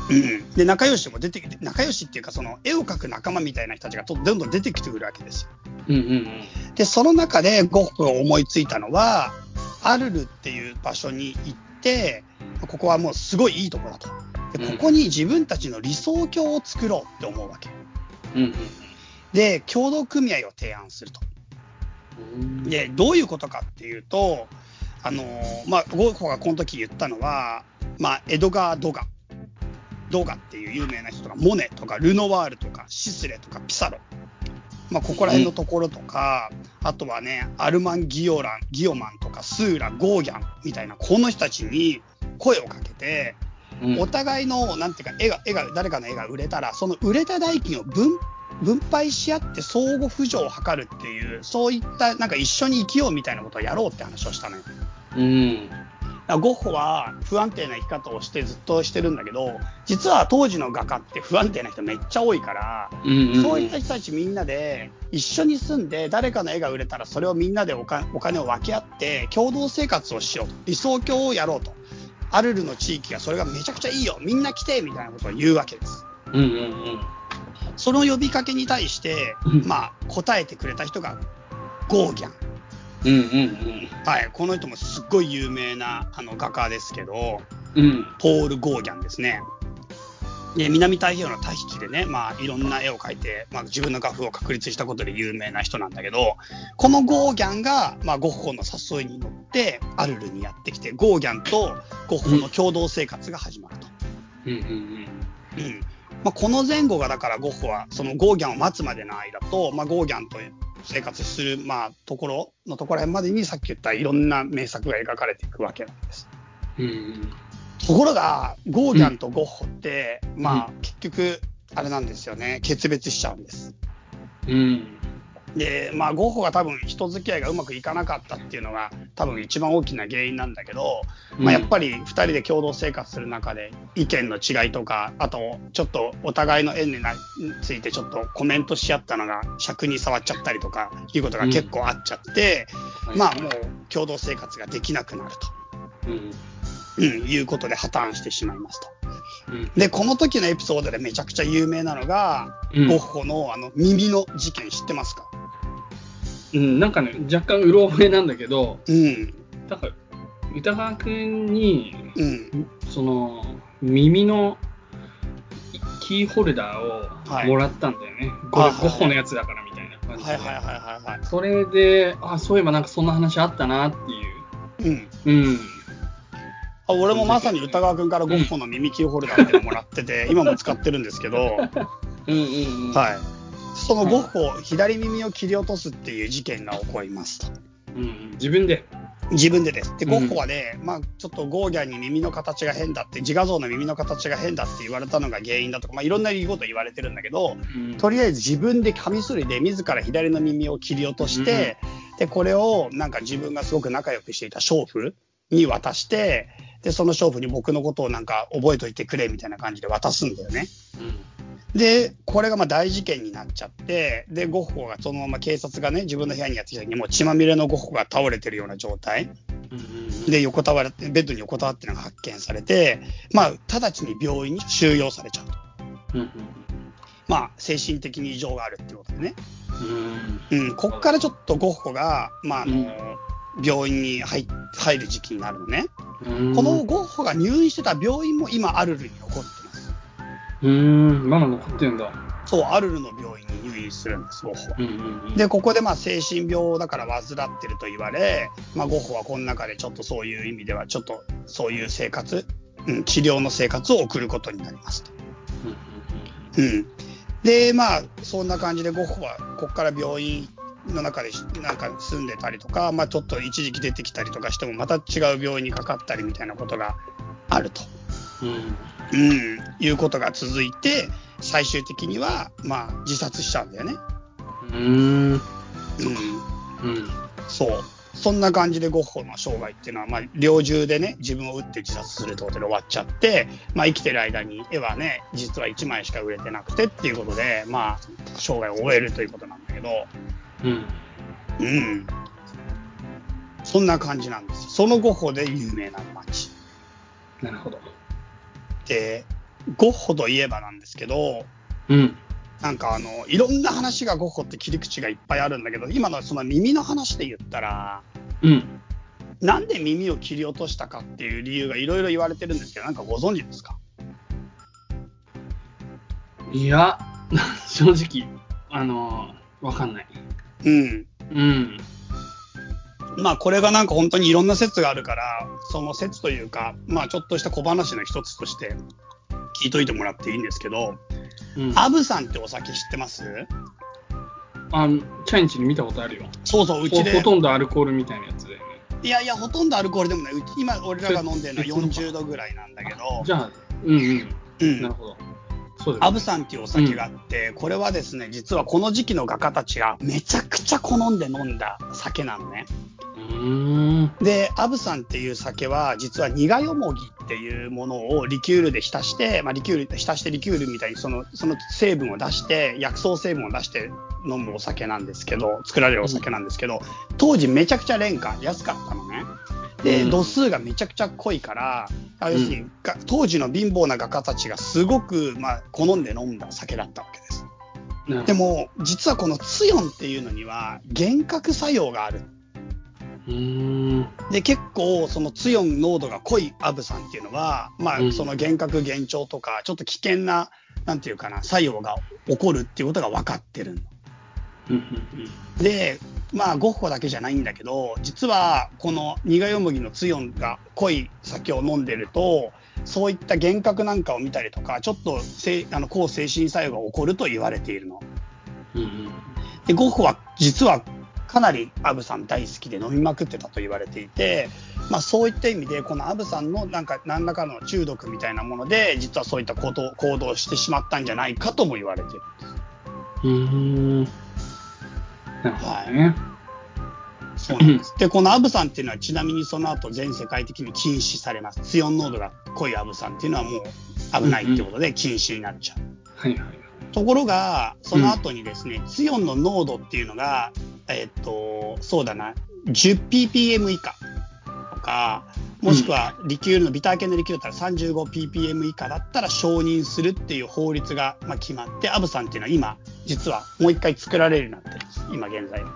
うん。で、仲良しも出てきて、仲良しっていうか、その絵を描く仲間みたいな人たちがとどんどん出てきてくるわけですよ。うんうんで、その中でゴッホが思いついたのは、アルルっていう場所に行って、ここはもうすごいいいとこだと。で、ここに自分たちの理想郷を作ろうって思うわけ。うん。うんで、協同組合を提案すると。うん。で、どういうことかっていうと、あのーまあ、ゴッホがこの時言ったのは、まあ、エドガー・ドガ。ドガっていう有名な人とか、モネとか、ルノワールとか、シスレとか、ピサロ。まあ、ここら辺のところとか、あとはね、アルマン・ギオラン、ギオマンとか、スーラ、ゴーギャンみたいな、この人たちに声をかけて、うんお互いの、なんていうか、絵が、絵が、誰かの絵が売れたら、その売れた代金を分、分配し合って相互扶助を図るっていう、そういった、なんか一緒に生きようみたいなことをやろうって話をしたのよ。うん。らゴッホは不安定な生き方をしてずっとしてるんだけど、実は当時の画家って不安定な人めっちゃ多いから、うん。そういった人たちみんなで一緒に住んで誰かの絵が売れたらそれをみんなでお金を分け合って共同生活をしようと。理想郷をやろうと。アルルの地域がそれがめちゃくちゃいいよ。みんな来てみたいなことを言うわけです。うんうんうん。その呼びかけに対してうん、まあ、答えてくれた人がゴーギャンうんうんはい、この人もすっごい有名なあの画家ですけどうん。うん。ポール・ゴーギャンですねで南太平洋のタヒチでね、まあ、いろんな絵を描いて、まあ、自分の画風を確立したことで有名な人なんだけど、このゴーギャンが、まあ、ゴッホの誘いに乗って、アルルにやってきて、ゴーギャンとゴッホの共同生活が始まると。うんうんうんまあ、この前後がだからゴッホはそのゴーギャンを待つまでの間と、まあ、ゴーギャンと生活する、まあ、ところのところへんまでにさっき言ったいろんな名作が描かれていくわけなんです。うん。ところが、ゴーギャンとゴッホって、まあ、結局、あれなんですよね、決別しちゃうんです。うん。で、まあ、ゴッホが多分人付き合いがうまくいかなかったっていうのが、多分一番大きな原因なんだけど、まあ、やっぱり2人で共同生活する中で、意見の違いとか、あと、ちょっとお互いの縁になついて、ちょっとコメントし合ったのが、尺に触っちゃったりとか、いうことが結構あっちゃって、はいまあ、もう共同生活ができなくなると。うん。うん、いうことで破綻してしまいますと。うん。で、この時のエピソードでめちゃくちゃ有名なのが、うんゴッホのあの耳の事件知ってますか？うん、なんかね、若干うろ覚えなんだけど、うん。だから、歌川くんに、うん。その、耳のキーホルダはいーをもらったんだよね。はいはいゴッホのやつだからみたいな感じで。はいはいはいはいはい。それで、あ、そういえばなんかそんな話あったなっていう。うん。うん。あ俺もまさに歌川くんからゴッホの耳キーホルダーっていうのもらってて、今も使ってるんですけど、うんうんうん。はい。そのゴッホ、左耳を切り落とすっていう事件が起こりますと。うんうん、自分で。自分でです。で、うんゴッホはね、まあ、ちょっとゴーギャンに耳の形が変だって、自画像の耳の形が変だって言われたのが原因だとか、まあ、いろんな言うこと言われてるんだけど、うんとりあえず自分でカミソリで自ら左の耳を切り落として、で、これをなんか自分がすごく仲良くしていた娼婦に渡して、で、その娼婦に僕のことをなんか覚えといてくれみたいな感じで渡すんだよね。で、これがまあ大事件になっちゃって、で、ゴッホがそのまま警察がね、自分の部屋にやってきた時にもう血まみれのゴッホが倒れてるような状態。うんうんで、横たわれて、ベッドに横たわってるのが発見されて、まあ、直ちに病院に収容されちゃうと。うんうんまあ、精神的に異常があるってことでね。うんうん、こっからちょっとゴッホが、まあ、あの、うん病院に入入る時期になるのね。うんこのゴッホが入院してた病院も今、アルルに残ってます。うん、まだ残ってんだ。そう、アルルの病院に入院するんです、ゴッホは。うんうんうん、で、ここでまあ精神病だから患ってると言われ、まあ、ゴッホはこの中でちょっとそういう意味では、ちょっとそういう生活、うん、治療の生活を送ることになりますと。うんうんうん。で、まあ、そんな感じでゴッホは、ここから病院の中でなんか住んでたりとか、まあ、ちょっと一時期出てきたりとかしても、また違う病院にかかったりみたいなことがあると。うんうんうん、いうことが続いて、最終的には、まあ、自殺しちゃうんだよね。うんうん。うんそう。そんな感じでゴッホの生涯っていうのは、まあ、猟銃でね、自分を撃って自殺するってことで終わっちゃって、まあ、生きてる間に絵はね、実は1枚しか売れてなくてっていうことで、まあ、生涯を終えるということなんだけど、うんうん。そんな感じなんですよ。そのゴッホで有名な街。なるほど。で、ゴッホといえばなんですけど、うんなんかあの、いろんな話がゴッホって切り口がいっぱいあるんだけど、今のその耳の話で言ったら、うん。なんで耳を切り落としたかっていう理由がいろいろ言われてるんですけど、なんかご存知ですか？いや、正直、あのわかんない。うん。うん。まあこれがなんか本当にいろんな説があるから、その説というか、まあちょっとした小話の一つとして聞いといてもらっていいんですけど、うん、アブさんってお酒知ってます？あチャインチに見たことあるよ。そうそう、うちで。ほほとんどアルコールみたいなやつだよね。いやいや、ほとんどアルコールでもない。うち今俺らが飲んでるのは別のか40度ぐらいなんだけど、じゃあ、うんうん。うんなるほど。アブさんっていうお酒があって、これはですね、実はこの時期の画家たちがめちゃくちゃ好んで飲んだ酒なのね。で、アブさんっていう酒は、実は苦よもぎっていうものをリキュールで浸して、まあ、リキュール、浸してリキュールみたいにその、その成分を出して、薬草成分を出して飲むお酒なんですけど、作られるお酒なんですけど、当時めちゃくちゃ廉価、安かったのね。で、うん度数がめちゃくちゃ濃いから、あ要するに、が当時の貧乏な画家たちがすごく、まあ、好んで飲んだ酒だったわけです。なるでも、実はこのツヨンっていうのには、幻覚作用がある。で、結構、そのツヨン濃度が濃いアブさんっていうのは、まあ、うんその幻覚幻聴とか、ちょっと危険な、なんていうかな、作用が起こるっていうことが分かってるの。で、まあ、ゴッホだけじゃないんだけど、実は、この苦よもぎのツヨンが濃い酒を飲んでると、そういった幻覚なんかを見たりとか、ちょっとせあの抗精神作用が起こると言われているの。で、ゴッホは実はかなりアブさん大好きで飲みまくってたと言われていて、まあ、そういった意味で、このアブさんのなんか何らかの中毒みたいなもので、実はそういった行動行動をしてしまったんじゃないかとも言われてる。うーん。なるほどね。そうなんです。で、このアブさんっていうのは、ちなみにその後全世界的に禁止されます。ツヨン濃度が濃いアブさんっていうのはもう危ないってことで禁止になっちゃう。はいはいはい。ところが、その後にですね、ツヨンの濃度っていうのが、えっと、そうだな、10ppm 以下とか、もしくはリキュールのビター系のリキュールだったら 35ppm 以下だったら承認するっていう法律がまあ決まって、アブさんっていうのは今、実はもう一回作られるようになってるんです、今現在は。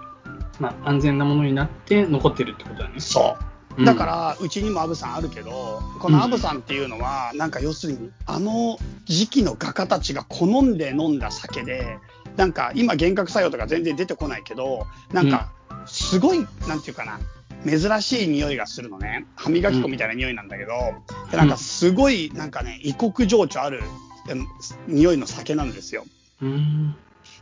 まあ、安全なものになって残ってるってことだね。そう。うんだから、うちにもアブさんあるけど、このアブさんっていうのは、なんか要するに、あの時期の画家たちが好んで飲んだ酒で、なんか今、幻覚作用とか全然出てこないけど、なんか、すごい、なんていうかな、珍しい匂いがするのね。歯磨き粉みたいな匂いなんだけど、でなんかすごい、なんかね、異国情緒ある、うん匂いの酒なんですよ。うーん。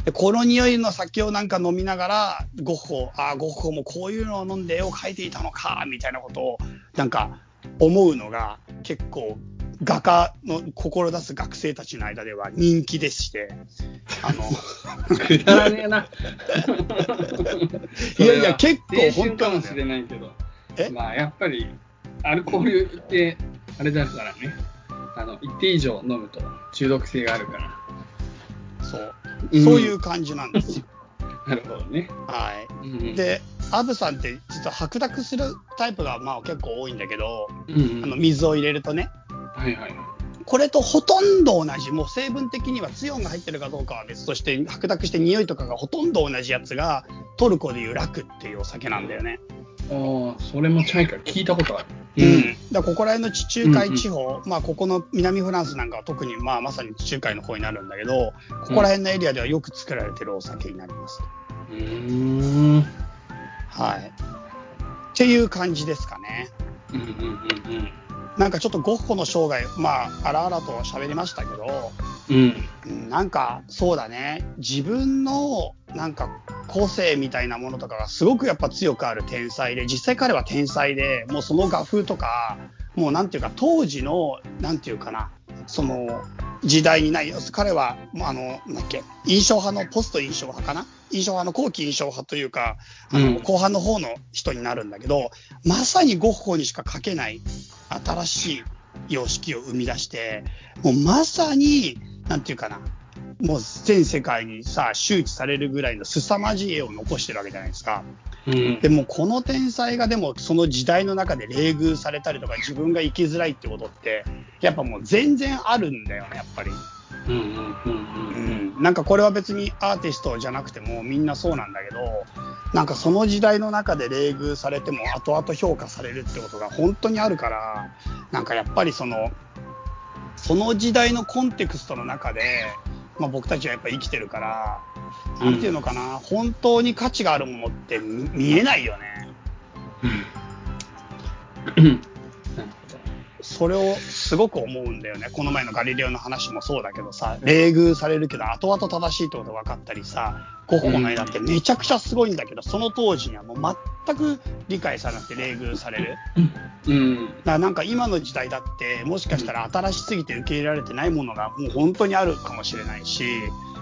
でこの匂いの酒をなんか飲みながら、ゴッホ、ああ、ゴッホもこういうのを飲んで絵を描いていたのか、みたいなことを、なんか思うのが結構、画家の志す学生たちの間では人気でして、あの、くだらねえな。いやいや結構本当かもしれないけど。え？まあ、やっぱり、アルコールって、あれだからね。あの、一定以上飲むと中毒性があるから。そう、うんそういう感じなんですよ。なるほどね。はい。うん、で、アブさんって実は白濁するタイプがまあ結構多いんだけど、うん、あの水を入れるとね、はいはい。これとほとんど同じ、もう成分的にはツヨンが入ってるかどうかは別として、白濁して匂いとかがほとんど同じやつが、トルコでいうラクっていうお酒なんだよね。ああ、それもチャイから聞いたことある。うん。だからここら辺の地中海地方、まあここの南フランスなんかは特にまあまさに地中海の方になるんだけど、ここら辺のエリアではよく作られてるお酒になります。うーん。はい。っていう感じですかね。うんうんうんなんかちょっとゴッホの生涯、まあ、あらあらと喋りましたけど、うん。なんかそうだね。自分のなんか個性みたいなものとかがすごくやっぱ強くある天才で実際彼は天才でもうその画風とかもうなんていうか当時のなんていうかなその時代にない。彼はあのなんだっけ印象派のポスト印象派かな？印象派の後期印象派というかあの、うん後半の方の人になるんだけどまさにゴッホにしか描けない新しい様式を生み出してもうまさになんていうかなもう全世界にさ周知されるぐらいの凄まじい絵を残してるわけじゃないですか。うんでもこの天才がでもその時代の中で冷遇されたりとか自分が生きづらいってことってやっぱもう全然あるんだよねやっぱり。うんうんうんうん、なんかこれは別にアーティストじゃなくてもみんなそうなんだけどなんかその時代の中で冷遇されても後々評価されるってことが本当にあるからなんかやっぱりそのその時代のコンテクストの中で、まあ、僕たちはやっぱ生きてるからなんていうのかな、本当に価値があるものって見見えないよね。それをすごく思うんだよね。この前のガリレオの話もそうだけどさ、冷遇されるけど、後々正しいってことが分かったりさ、ゴッホの絵だってめちゃくちゃすごいんだけど、その当時にはもう全く理解されなくて冷遇される。うん。だからなんか今の時代だって、もしかしたら新しすぎて受け入れられてないものがもう本当にあるかもしれないし、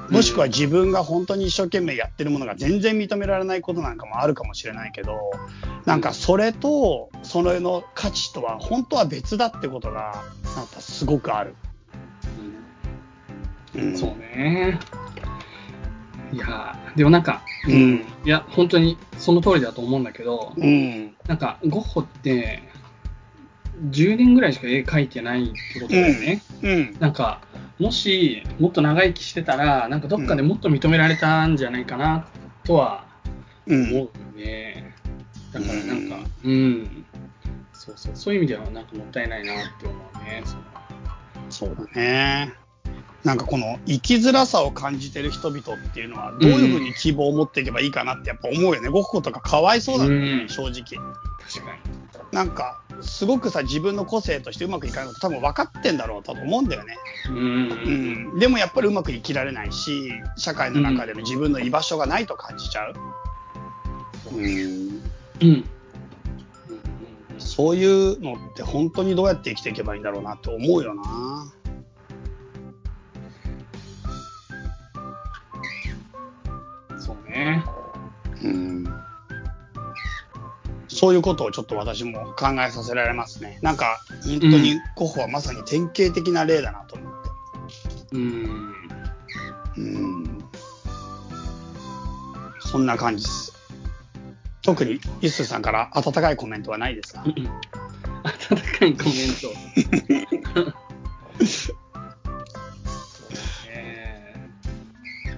もしくは自分が本当に一生懸命やってるものが全然認められないことなんかもあるかもしれないけど、なんかそれと、それの価値とは本当は別だってことが、なんかすごくある。うんそうね。いやーでもなんか、うんいや、本当にその通りだと思うんだけど、うん。なんか、ゴッホって、10年ぐらいしか絵描いてないってことだよね。うん。なんか、もし、もっと長生きしてたら、なんかどっかでもっと認められたんじゃないかな、とはうん。思うね。だからなんか、うん、そうそう、そういう意味ではなんかもったいないなって思うね。そうだね。なんかこの生きづらさを感じてる人々っていうのはどういうふうに希望を持っていけばいいかなってやっぱ思うよね。ゴッホとかかわいそうだね、うん正直。確かなんかすごくさ自分の個性としてうまくいかないこと多分分かってんだろうと思うんだよね。に。うん。うん。でもやっぱりうまく生きられないし、社会の中での自分の居場所がないと感じちゃう。うん。うん。うん。そういうのって本当にどうやって生きていけばいいんだろうなって思うよな。そうね。うん。そういうことをちょっと私も考えさせられますね。なんか、本当にゴッホはまさに典型的な例だなと思って。うん。うん。そんな感じです。特に、ユッスーさんから温かいコメントはないですか？温かいコメント。えー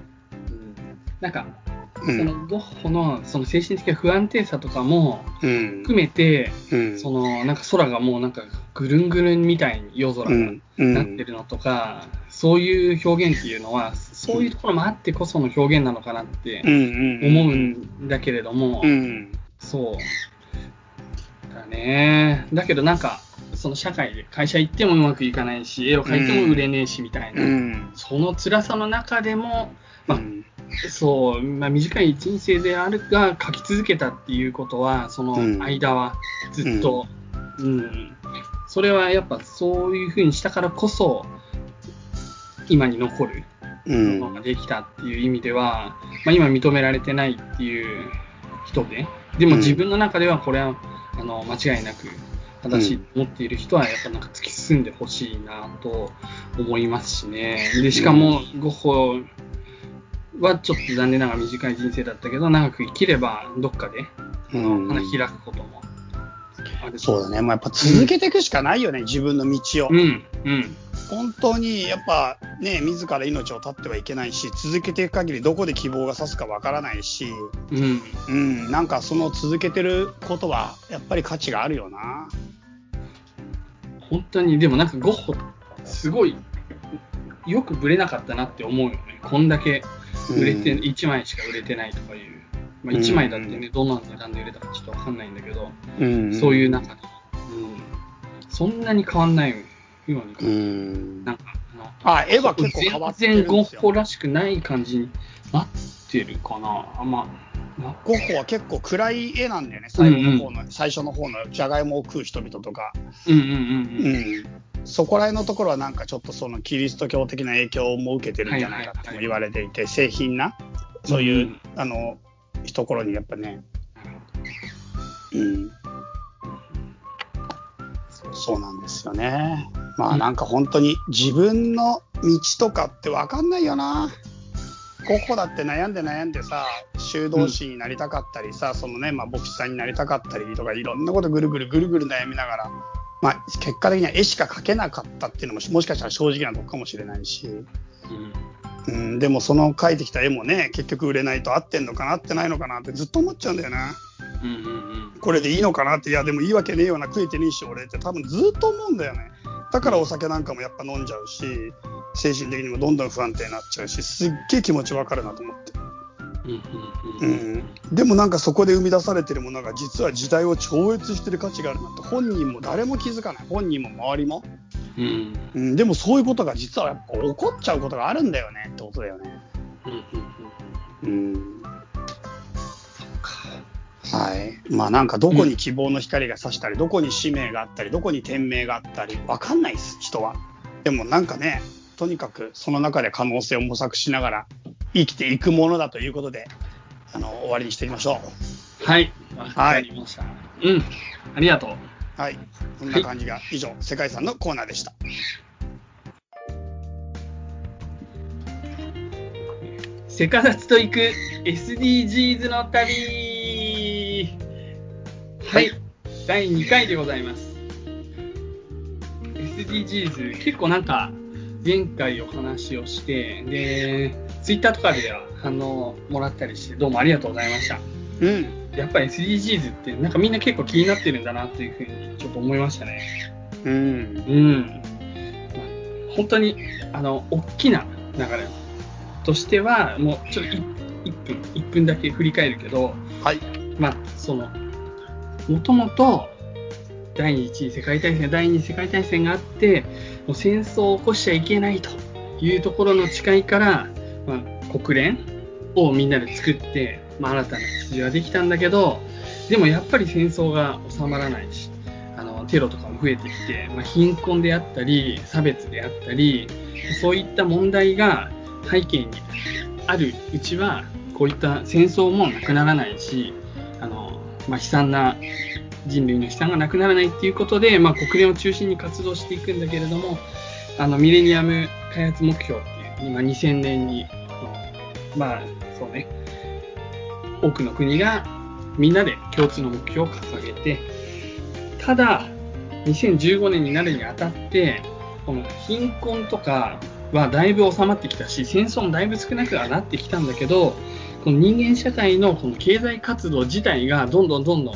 うんなんか、うん。そのゴッホのその精神的な不安定さとかもうん。含めて、うん。そのなんか空がもうなんかぐるんぐるんみたいに夜空がうん。うん。なってるのとか、そういう表現っていうのは、そういうところもあってこその表現なのかなって。思うんだけれども、うん。そう。だね。だけどなんか、その社会で会社行ってもうまくいかないし、絵を描いても売れねえしみたいな、うん。その辛さの中でも、まあうんそう、まあ、短い人生であるが描き続けたっていうことは、その間はずっと、うん、それはやっぱそういうふうにしたからこそ、今に残る。うん。ものができたっていう意味では、まあ、今認められてないっていう人で、でも自分の中ではこれは、あの間違いなく正しいと思っている人はやっぱなんか突き進んでほしいなと思いますしね。でしかもゴッホはちょっと残念ながら短い人生だったけど長く生きればどっかでうん。花開くこともある。そうだね。まあ、やっぱ続けていくしかないよね、自分の道を。う。ん。うん。本当にやっぱね、自ら命を絶ってはいけないし、続けていく限りどこで希望が差すかわからないし、うん。うん、なんかその続けてることはやっぱり価値があるよな。本当に。でもなんかゴッホすごいよくぶれなかったなって思うよね。こんだけ売れて、うん1枚しか売れてないとかいう、まあ、うん。1枚だってね、どんな値段で売れたかちょっとわかんないんだけど、うん、そういう中で、うん、そんなに変わんないように、うん。なんかあのあ、絵は結構変わってる全然ゴんですよ。ッホらしくない感じになってるかな。あんまなゴッホは結構暗い絵なんだよね、最後の方の、最初の方のじゃがいもを食う人々とか。うんうんうんううんん。そこら辺のところはなんかちょっとそのキリスト教的な影響も受けてるんじゃないかとも言われていて、製品な、そういう、うんあの、ところにやっぱね、うん。そうなんですよね。まあなんか本当に自分の道とかって分かんないよな。ゴッホだって悩んで悩んでさ、修道士になりたかったりさ、そのね、まあ牧師さんになりたかったりとか、いろんなことぐるぐるぐるぐる悩みながら、まあ結果的には絵しか描けなかったっていうのももしかしたら正直なとこかもしれないし、うんうん、でもその描いてきた絵もね、結局売れないと合ってんのかな合ってないのかなってずっと思っちゃうんだよな。うんうんうんこれでいいのかなって、いや、でもいいわけねえよな、食えてねえし、俺って多分ずっと思うんだよね。だからお酒なんかもやっぱ飲んじゃうし、精神的にもどんどん不安定になっちゃうし、すっげえ気持ちわかるなと思って。うん。でもなんかそこで生み出されてるものが実は時代を超越してる価値があるなんて本人も誰も気づかない。本人も周りも。うんうん。でもそういうことが実はやっぱ起こっちゃうことがあるんだよねってことだよね。うんうんうん。はい。まあなんかどこに希望の光が差したり、どこに使命があったり、どこに天命があったり、わかんないです、人は。でもなんかね、とにかくその中で可能性を模索しながら生きていくものだということで、あの、終わりにしてみましょはい、わかりました。うん、ありがとう。う。はい。こんな感じが以上、世界遺産のコーナーでした。せかさつと行く SDGs の旅はい、第2回でございます。SDGs、結構なんか、前回お話をして、で、ツイッターとかでは反応もらったりして、どうもありがとうございました。うん。やっぱり SDGs って、なんかみんな結構気になってるんだなというふうにちょっと思いましたね。うん。うん。まあ本当に、あの、大きな流れとしては、もうちょっと 1, 分、1分だけ振り返るけど、はい。まあ、その、もともと、第二次世界大戦、第二次世界大戦があって、もう戦争を起こしちゃいけないというところの誓いから、まあ、国連をみんなで作って、まあ、新たな秩序ができたんだけど、でもやっぱり戦争が収まらないしあの、テロとかも増えてきて、まあ、貧困であったり、差別であったり、そういった問題が背景にあるうちは、こういった戦争もなくならないし、まあ、悲惨な人類の悲惨がなくならないっていうことで、まあ、国連を中心に活動していくんだけれども、あのミレニアム開発目標っていう、今2000年に、まあ、そうね、多くの国がみんなで共通の目標を掲げて、ただ、2015年になるにあたって、この貧困とかはだいぶ収まってきたし、戦争もだいぶ少なくはなってきたんだけど、この人間社会のこの経済活動自体がどんどんどんどん、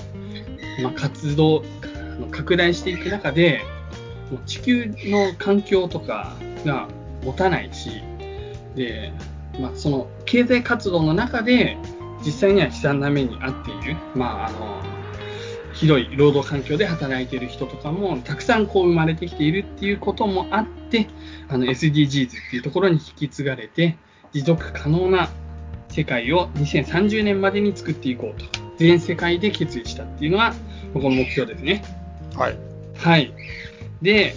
まあ、活動、の拡大していく中で、地球の環境とかが持たないし、で、まあ、その経済活動の中で実際には悲惨な目に遭っている、まあ、あのひどい労働環境で働いている人とかもたくさんこう生まれてきているっていうこともあってあの SDGs っていうところに引き継がれて持続可能な世界を2030年までに作っていこうと全世界で決意したっていうのがこの目標ですね。はい。はい。で、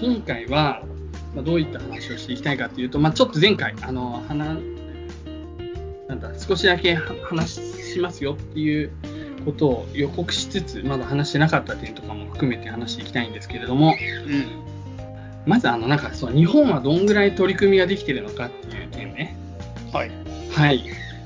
今回は、まあ、どういった話をしていきたいかというと、まあ、ちょっと前回、あの、話、なんだ、少しだけは話しますよっていうことを予告しつつ、まだ話してなかった点とかも含めて話していきたいんですけれども、うん。まず、あの、なんか、その日本はどんぐらい取り組みができているのかっていう点ね。はい。はい。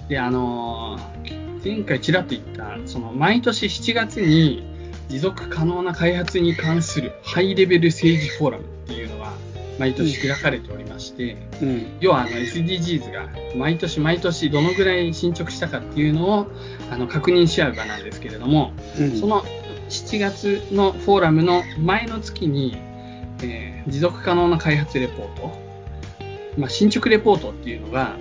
で、あのー前回ちらっと言った、その毎年7月に持続可能な開発に関するハイレベル政治フォーラムっていうのが毎年開かれておりまして、うん。要はあの SDGs が毎年毎年どのぐらい進捗したかっていうのをあの確認し合う場なんですけれども、うん。その7月のフォーラムの前の月に、えー持続可能な開発レポート、まあ、進捗レポートっていうのが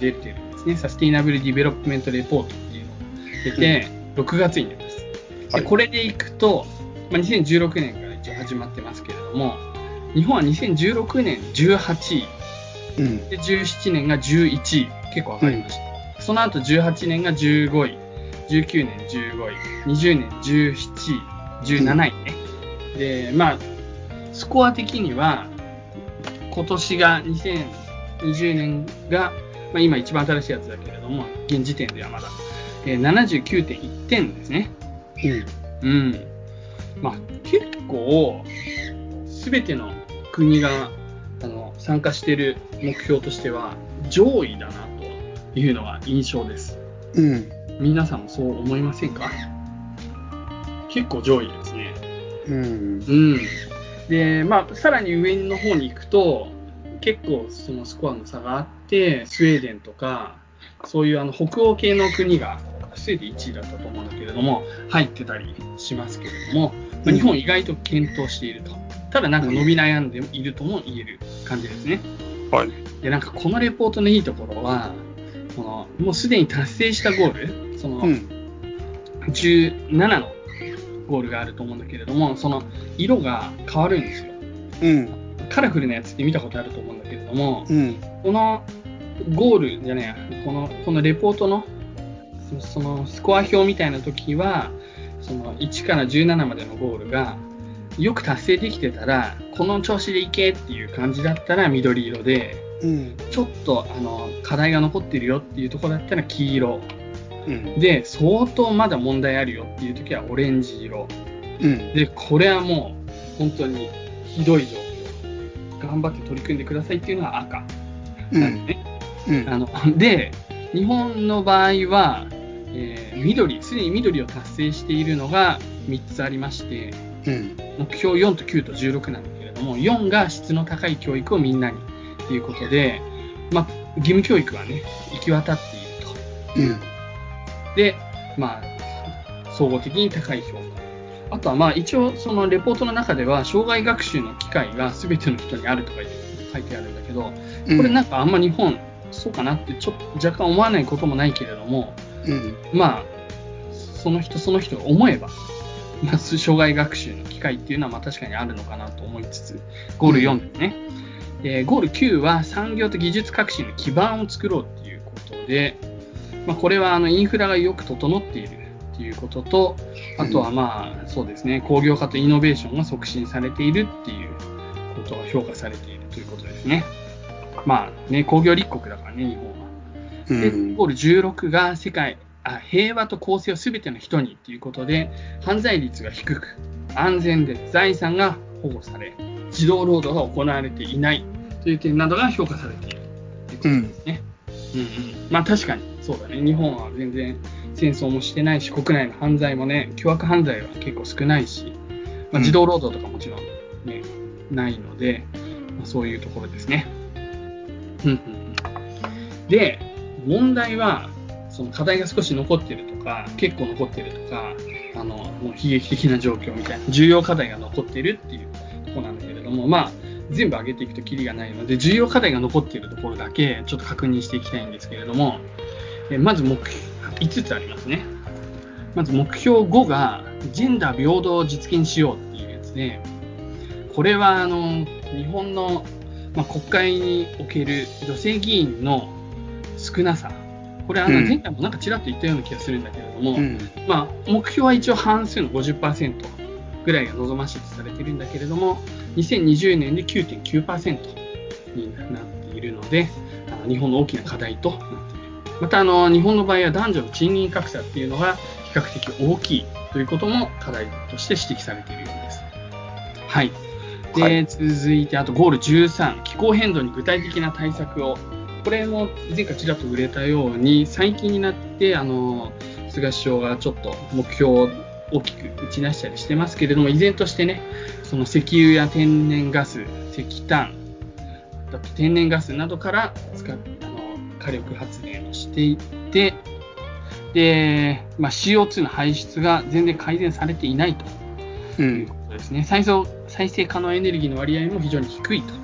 出てるんですね。サスティナブルディベロップメントレポートっていうのが出て、6月に出ます。はいでこれでいくと、まあ、2016年から一応始まってますけれども、日本は2016年18位、うん。で17年が11位、結構上がりました。その後18年が15位、19年15位、20年17位、17位ね。で、まあ、スコア的には、今年が2020年が、まあ、今一番新しいやつだけれども、現時点ではまだ、えー79.1点ですね。うん。うん。まあ、結構、すべての国があの参加している目標としては、上位だなというのが印象です。うん。皆さんもそう思いませんか？結構上位ですね。うん。うん。で、まあ、さらに上の方に行くと、結構そのスコアの差があって、スウェーデンとか、そういうあの北欧系の国が、スウェーデン1位だったと思うんだけれども、入ってたりしますけれども、まあ、日本意外と検討していると。ただなんか伸び悩んでいるとも言える感じですね。はい。で、なんかこのレポートのいいところは、このもうすでに達成したゴール、その、うん。17のゴールがあると思うんだけれども、その色が変わるんですよ。うん。カラフルなやつって見たことあると思うんだけれども、うん。このゴールじゃないや、このこのレポートのそそのスコア表みたいな時は、その1から17までのゴールがよく達成できてたら、この調子でいけっていう感じだったら緑色で、うん。ちょっとあの課題が残ってるよっていうところだったら黄色。うん。で、相当まだ問題あるよっていう時はオレンジ色。うん。で、これはもう本当にひどい状況。頑張って取り組んでくださいっていうのは赤うん。うん。あので、日本の場合は、えー緑、すでに緑を達成しているのが3つありまして、うん。目標4と9と16なんだけれども、4が質の高い教育をみんなにということで、まあ、義務教育はね、行き渡っていると。うん。で、まあ、総合的に高い評価。あとは、まあ、一応、そのレポートの中では、障害学習の機会が全ての人にあるとか書いてあるんだけど、これなんかあんま日本、そうかなってちょっと若干思わないこともないけれども、うん。まあ、その人その人が思えば、まあ、障害学習の機会っていうのはまあ確かにあるのかなと思いつつ、ゴール4ですね。でゴール9は産業と技術革新の基盤を作ろうっていうことで、まあ、これはあのインフラがよく整っているってっていうことと、あとはまあ、そうですね、工業化とイノベーションが促進されているっていうことが評価されているということですね。まあね、工業立国だからね、日本は。で、うんゴール16が世界あ、平和と公正をすべての人にということで、犯罪率が低く、安全で財産が保護され、児童労働が行われていないという点などが評価されているということですね。うんうん、まあ確かにそうだね、日本は全然戦争もしてないし、国内の犯罪もね、凶悪犯罪は結構少ないし、まあ、うん児童労働とかもちろん、ねないので、まあ、そういうところですね。で、問題は、その課題が少し残ってるとか、結構残ってるとか、あの、もう悲劇的な状況みたいな、重要課題が残ってるっていうとこなんだけれども、まあ、全部上げていくとキリがないので、重要課題が残っているところだけちょっと確認していきたいんですけれども、えまず目標、5つありますね。まず目標5が、ジェンダー平等を実現しようっていうやつで、これはあの日本の、まあ、国会における女性議員の少なさ、これはあのうん前回もなんかちらっと言ったような気がするんだけれども、うんまあ、目標は一応半数の50%ぐらいが望ましいとされているんだけれども、2020年で9.9%になっているので、あの日本の大きな課題となっている。またあの、日本の場合は男女の賃金格差っていうのが比較的大きいということも課題として指摘されているようです。はい。で、はい続いて、あとゴール13、気候変動に具体的な対策を。これも前回ちらっと触れたように、最近になって、あの、菅首相がちょっと目標を大きく打ち出したりしてますけれども、依然としてね、その石油や天然ガス、石炭、だと天然ガスなどから使っあの火力発電をしていって、で、まあ、CO2 の排出が全然改善されていないとういうんことですね。再生再生可能エネルギーの割合も非常に低いと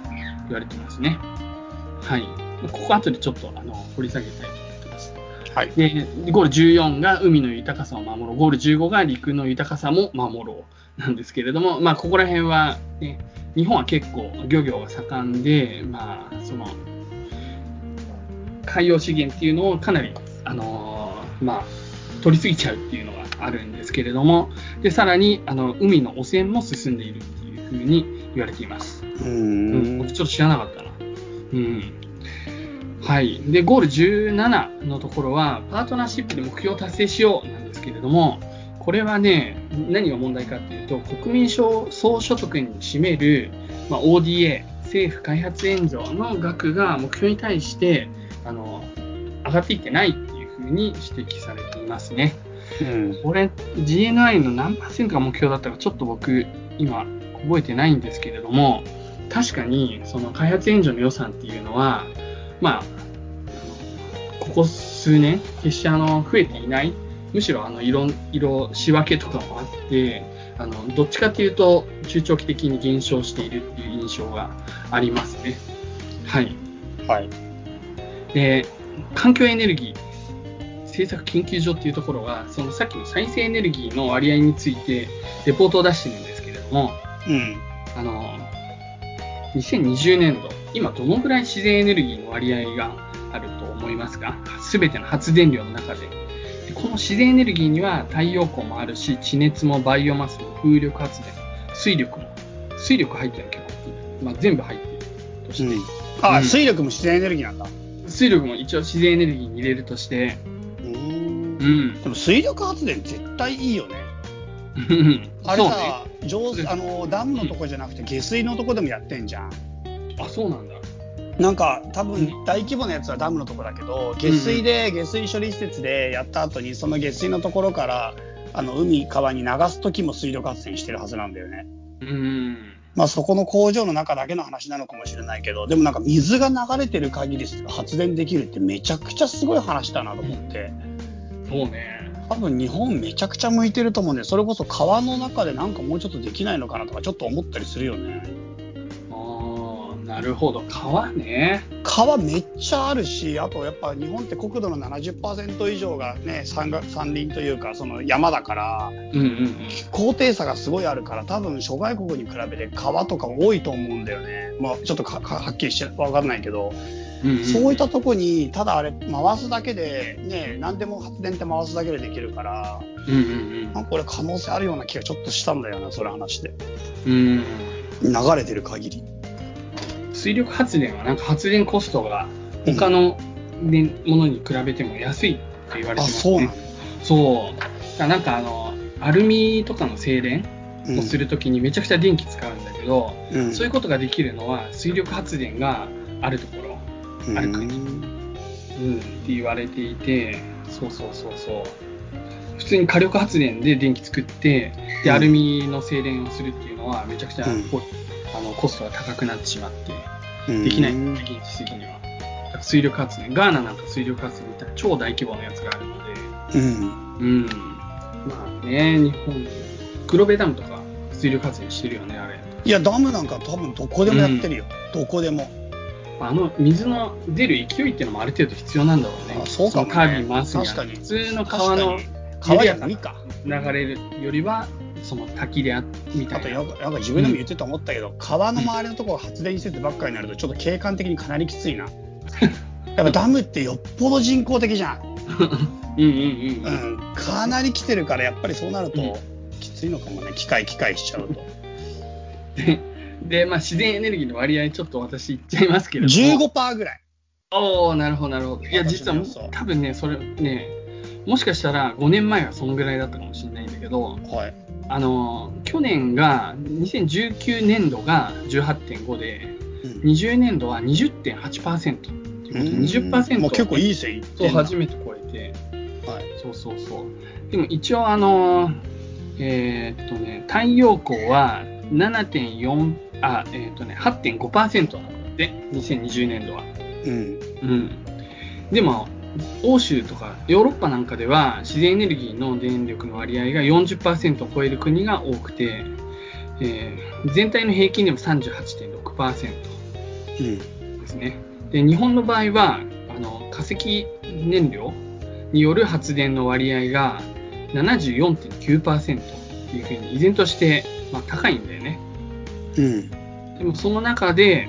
言われてますね。はい。ここ後でちょっとあの掘り下げたいと思ってます。はい。で、ゴール14が海の豊かさを守ろう。ゴール15が陸の豊かさも守ろう。なんですけれども、まあ、ここら辺は、ね、日本は結構漁業が盛んで、まあ、その、海洋資源っていうのをかなり、あのーまあ、取りすぎちゃうっていうのがあるんですけれども、で、さらに、あの、海の汚染も進んでいるふうに言われています。ううん、ん僕ちょっと知らなかったな。うん。はい。で、ゴール17のところは、パートナーシップで目標を達成しようなんですけれども、これはね、何が問題かっていうと、国民総総所得に占める、まあ、ODA、政府開発援助の額が目標に対して、あの、上がっていってないっていうふうに指摘されていますね。うんこれ、GNI の何パーセントが目標だったか、ちょっと僕、今、覚えてないんですけれども、確かに、その開発援助の予算っていうのは、まあ、ここ数年、決してあの増えていない、むしろあの色色仕分けとかもあって、あのどっちかというと、中長期的に減少しているっていう印象がありますね。はい。はい。で、環境エネルギー政策研究所っていうところが、そのさっきの再生エネルギーの割合について、レポートを出してるんですけれども、うん。あの、2020年度、今どのぐらい自然エネルギーの割合があると思いますか？すべての発電量の中で。でこの自然エネルギーには太陽光もあるし、地熱もバイオマスも風力発電、水力も、水力入ってる結構、まあ、全部入ってるとして、あ、うん水力も自然エネルギーなんだ。水力も一応自然エネルギーに入れるとして、うんうん。でも水力発電絶対いいよね。あれそうね。さ、上手あのダムのとこじゃなくて下水のとこでもやってんじゃん。あ、そうなんだ。なんか多分大規模なやつはダムのとこだけど下水で下水処理施設でやった後にその下水のところからあの海川に流す時も水力発電してるはずなんだよね。うん。まあそこの工場の中だけの話なのかもしれないけどでもなんか水が流れてる限り発電できるってめちゃくちゃすごい話だなと思ってそうね。多分日本めちゃくちゃ向いてると思うんでそれこそ川の中でなんかもうちょっとできないのかなとかちょっと思ったりするよね。ああ、なるほど。川ね。川めっちゃあるしあとやっぱ日本って国土の70%以上がね山が山林というかその山だからうんうんうん。高低差がすごいあるから多分諸外国に比べて川とか多いと思うんだよねまあちょっとはっきりしてわかんないけどうんうんそういったとこに、ただあれ、回すだけで、ね、何でも発電って回すだけでできるから、うんうんなんかこれ可能性あるような気がちょっとしたんだよな、それ話で。うん。うん。流れてる限り。水力発電はなんか発電コストが他の、ねものに比べても安いって言われてあ、ますねそうなの。そう。だからなんかあの、アルミとかの精錬をするときにめちゃくちゃ電気使うんだけど、うん、そういうことができるのは水力発電があるところ、ある国うんうん、って言われていて、そうそうそうそう。普通に火力発電で電気作って、で、うんアルミの精錬をするっていうのはめちゃくちゃ、うんこうあのコストが高くなってしまって、うんできない、現実的には。水力発電、ガーナなんか水力発電みたいな超大規模なやつがあるので、うん。うん。まあね、日本、黒部ダムとか水力発電してるよね、あれ。いや、ダムなんか多分どこでもやってるよ。どこでも。あの水の出る勢いっていうのもある程度必要なんだろうね。あそうかもねのカービン回すには確かに普通の川の川や海か。流れるよりは、その滝であみたいな。あとな自分でも言ってて思ったけど、川の周りのところ発電施設ばっかりになると、ちょっと景観的にかなりきついな。やっぱダムってよっぽど人工的じゃん。うんうんうん。うん。かなり来てるから、やっぱりそうなるうと、きついのかもね。機械機械しちゃうと。で、でまあ、自然エネルギーの割合、ちょっと私言っちゃいますけれども。15%ぐらい。おおなるほど、なるほど。いや、実は多分ね、それね、もしかしたら5年前はそのぐらいだったかもしれないんだけど、はい。あの、去年が、2019年度が18.5で、うん20年度は20.8%っていうことで、20%もう結構いい線いって初めて超えて、はい。そうそうそう。でも一応あの、えーっとね、太陽光は7.4、あ、えーとね、8.5%なんだって、2020年度は。うん。うん。でも、欧州とかヨーロッパなんかでは自然エネルギーの電力の割合が40%を超える国が多くて、えー全体の平均でも38.6%ですね。で、日本の場合は、あの、化石燃料による発電の割合が74.9%っていうふうに依然として、まあ、高いんだよね。うん。でもその中で、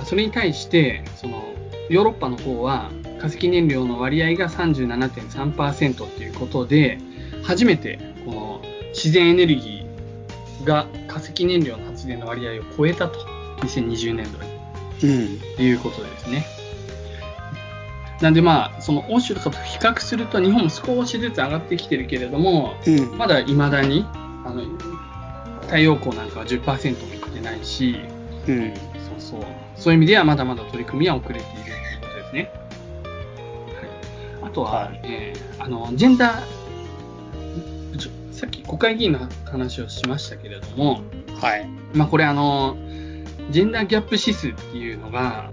あそれに対して、そのヨーロッパの方は化石燃料の割合が37.3%っていうことで、初めてこの自然エネルギーが化石燃料の発電の割合を超えたと、2020年度に。うん。ということですね。なんでまあ、その欧州とかと比較すると日本も少しずつ上がってきてるけれども、うん。まだ未だにあの太陽光なんかは10%もないし、うん。そうそう。そういう意味ではまだまだ取り組みは遅れているということですね。はい、あとは、はいえーあの、ジェンダー、さっき国会議員の話をしましたけれども、はい。まあこれあの、ジェンダーギャップ指数っていうのが、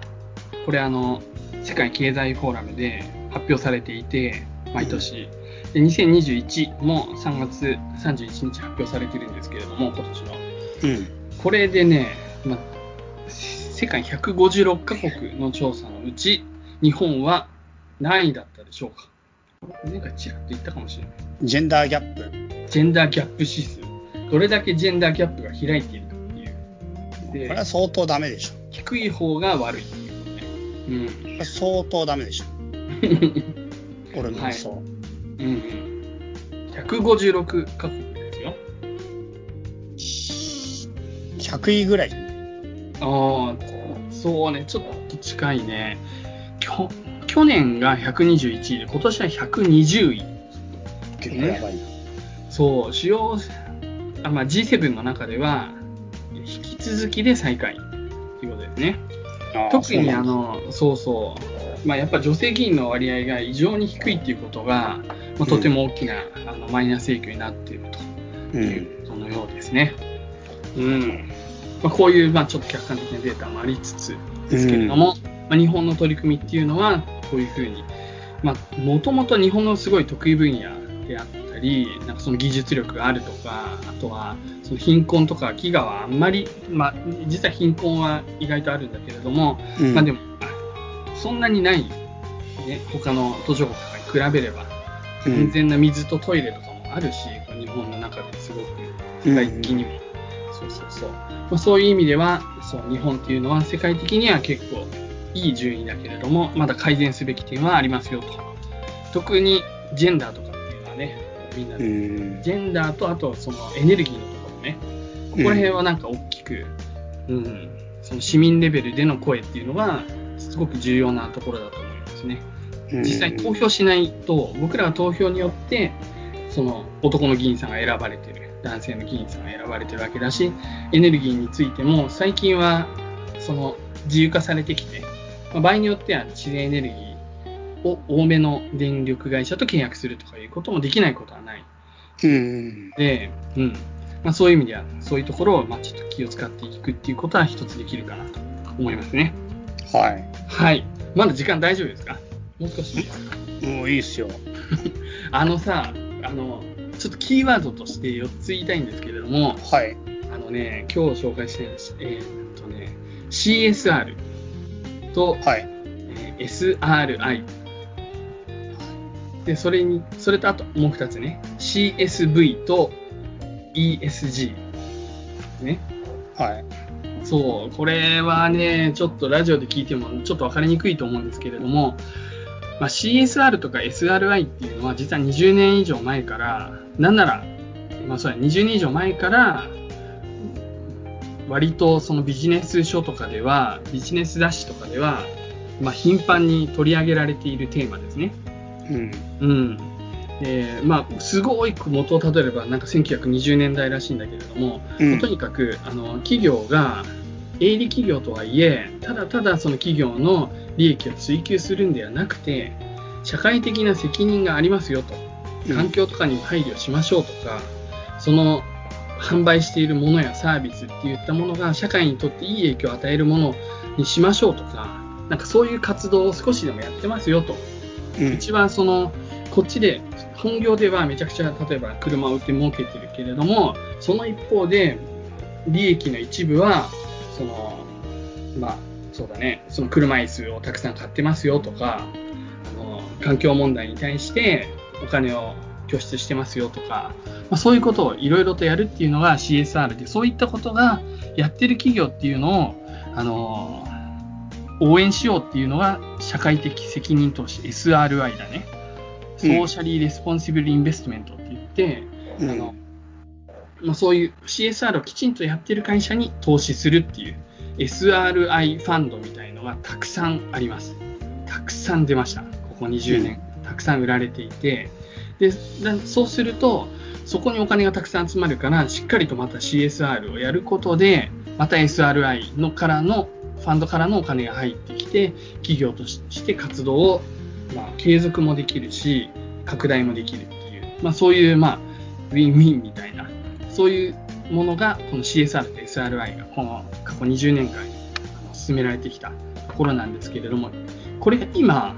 これあの、世界経済フォーラムで発表されていて、毎年。で2021も3月31日発表されてるんですけれども、今年の。うん。これでね、まあ、世界156カ国の調査のうち、日本は何位だったでしょうか？前回ちらっと言ったかもしれない。ジェンダーギャップ。ジェンダーギャップ指数。どれだけジェンダーギャップが開いているかっていう。これでは相当ダメでしょ。低い方が悪いっていうね。これ相当ダメでしょ。うん。俺の予想。うんうん。156カ国100位ぐらい。ああ、そうね、ちょっと近いね。きょ去年が121位で、今年は120位。結構やばいな。そう、主要、あまあ、G7 の中では、引き続きで最下位ということですね。特にあの、そうそう、まあ、やっぱ女性議員の割合が異常に低いっていうことが、まあ、とても大きな、あのマイナス影響になっているとう。いうんそのようですね。うん。まあ、こういう、まあ、ちょっと客観的なデータもありつつですけれども、まあ、日本の取り組みっていうのは、こういうふうに、まあ、もともと日本のすごい得意分野であったり、なんかその技術力があるとか、あとは、その貧困とか飢餓はあんまり、まあ、実は貧困は意外とあるんだけれども、うん。まあでも、あそんなにない、ね、他の途上国とかに比べれば、うん。健全な水とトイレとかもあるし、こう日本の中ですごく世界的にも、そうまあ、そういう意味ではそう日本っていうのは世界的には結構いい順位だけれども、まだ改善すべき点はありますよと。特にジェンダーとかっていうのはね、みんなうで、ん。ジェンダーとあとそのエネルギーのところね、ここら辺はなんか大きく、うん、その市民レベルでの声っていうのが、すごく重要なところだと思いますね。実際投票しないと、僕らは投票によって、その男の議員さんが選ばれてる、男性の議員さんが選ばれてるわけだし、エネルギーについても最近はその自由化されてきて、まあ場合によっては自然エネルギーを多めの電力会社と契約するとかいうこともできないことはない。うん。で、うんまあ、そういう意味では、そういうところをまあちょっと気を使っていくっていうことは一つできるかなと思いますね。はい。はい。まだ時間大丈夫ですか？もう少しいいですかもういいっすよ。あのさ、あの、ちょっとキーワードとして4つ言いたいんですけれども、はい。あのね、今日紹介したいのは、えーっとね、CSR と、はい。えー SRI。で、それに、それとあともう2つね、CSV と ESG。ね。はい。そう、これはね、ちょっとラジオで聞いてもちょっと分かりにくいと思うんですけれども、まあ、CSR とか SRI っていうのは実は20年以上前から、なんなら、まあそうや、20年以上前から、割とそのビジネス書とかでは、ビジネス雑誌とかでは、まあ、頻繁に取り上げられているテーマですね。うん。うん。で、まあ、すごい元をたどれば、なんか1920年代らしいんだけれども、うんとにかくあの企業が営利企業とはいえただただその企業の利益を追求するんではなくて社会的な責任がありますよと。環境とかにも配慮しましょうとか、その販売しているものやサービスっていったものが社会にとっていい影響を与えるものにしましょうとかなんかそういう活動を少しでもやってますよと。うん。一番そのこっちで本業ではめちゃくちゃ例えば車を売って儲けてるけれどもその一方で利益の一部はそのまあそうだねその車椅子をたくさん買ってますよとかあの環境問題に対してお金を拠出してますよとか、まあ、そういうことをいろいろとやるっていうのが CSR でそういったことがやってる企業っていうのをあの応援しようっていうのが社会的責任投資 SRI だね。 Socially Responsible Investment って言って、うんあのまあ、そういう CSR をきちんとやってる会社に投資するっていう SRI ファンドみたいのがたくさんあります。たくさん出ました。ここ20年。たくさん売られていて、でそうすると、そこにお金がたくさん集まるから、しっかりとまた CSR をやることで、また SRI のからの、ファンドからのお金が入ってきて、企業として活動を、まあ、継続もできるし、拡大もできるっていう、まあ、そういう、まあ、ウィンウィンみたいな、そういうものが、この CSR と SRI が、この過去20年間進められてきたところなんですけれども、これが今、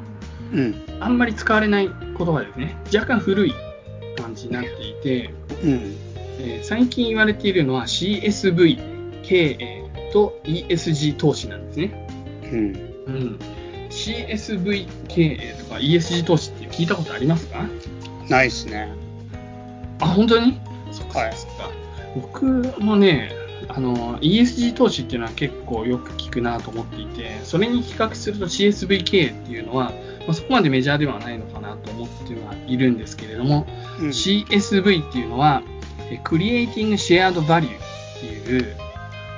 うん。あんまり使われない言葉ですね。若干古い感じになっていて、うん。えー最近言われているのは CSV 経営と ESG 投資なんですね。うん。うん、CSV 経営とか ESG 投資って聞いたことありますか？ないっすね。あ、本当に？はい。僕もね、あの、ESG 投資っていうのは結構よく聞くなと思っていて、それに比較すると CSV 経営っていうのは、まあ、そこまでメジャーではないのかなと思ってはいるんですけれども、うん。CSV っていうのは、え Creating Shared Value っていう、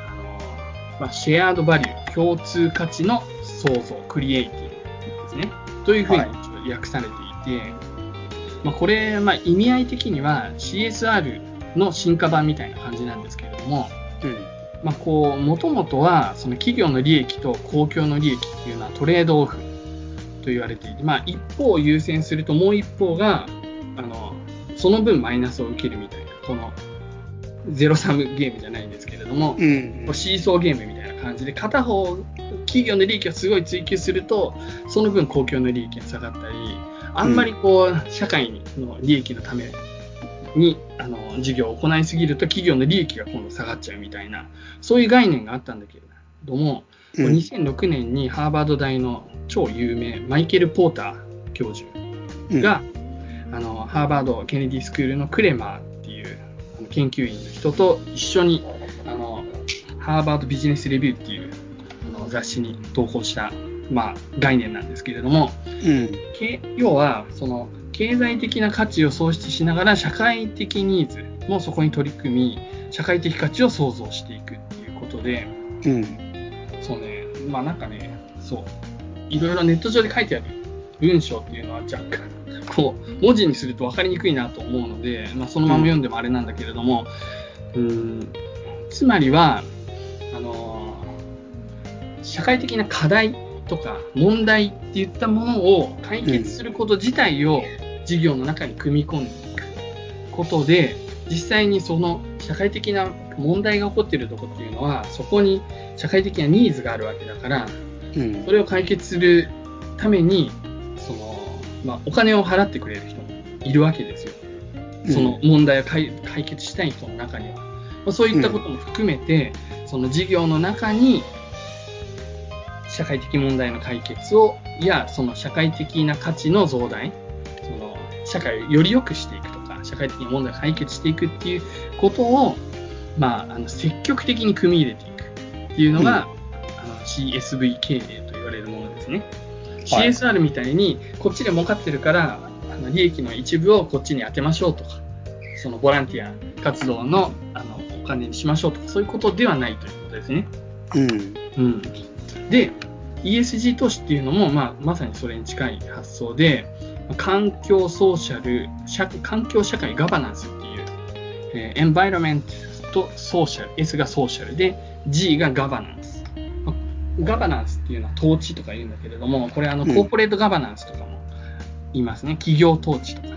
あのまあ、シェアードバリュー、共通価値の創造、クリエイティブですね。というふうにはい一応訳されていて、まあ、これ、まあ、意味合い的には CSR の進化版みたいな感じなんですけれども、うん。まあ、こう、もともとは、その企業の利益と公共の利益っていうのはトレードオフと言われていて、まあ、一方を優先するともう一方が、あの、その分マイナスを受けるみたいな、この、ゼロサムゲームじゃないんですけれども、うんこう。シーソーゲームみたいな感じで、片方、企業の利益をすごい追求すると、その分公共の利益が下がったり、あんまりこう、社会の利益のために、あの、事業を行いすぎると、企業の利益が今度下がっちゃうみたいな、そういう概念があったんだけれども、うん2006年にハーバード大の超有名、マイケル・ポーター教授が、あのハーバード・ケネディスクールのクレマーっていう研究員の人と一緒にあのハーバード・ビジネス・レビューっていうあの雑誌に投稿したまあ、概念なんですけれども、うん。け要はその経済的な価値を創出しながら社会的ニーズもそこに取り組み社会的価値を創造していくっていうことでうん。そうね。まあなんかねそう。いろいろネット上で書いてある文章っていうのは若干こう文字にすると分かりにくいなと思うので、まあ、そのまま読んでもあれなんだけれども、うーん。つまりはあの社会的な課題とか問題っていったものを解決すること自体を事業の中に組み込んでいくことで実際にその社会的な問題が起こっているところっていうのはそこに社会的なニーズがあるわけだからうんそれを解決するためにその、まあ、お金を払ってくれる人もいるわけですよ。その問題を解解決したい人の中には。まあ、そういったことも含めて、その事業の中に社会的問題の解決を、いや、その社会的な価値の増大、社会をより良くしていくとか、社会的な問題を解決していくっていうことを、まあ、あの積極的に組み入れていくっていうのが、あの CSV 経営と言われるものですね。はい CSR みたいに、こっちで儲かってるから、あの利益の一部をこっちに当てましょうとか、そのボランティア活動のあのお金にしましょうとか、そういうことではないということですね。うん。うん、で、ESG 投資っていうのも、まあ、まさにそれに近い発想で、環境ソーシャル、社環境社会ガバナンスっていう、えーエンバイロメントとソーシャル、S がソーシャルで、G がガバナンス。まあガバナンスっていうのは統治とか言うんだけれども、これあの、うんコーポレートガバナンスとかも言いますね。企業統治とかい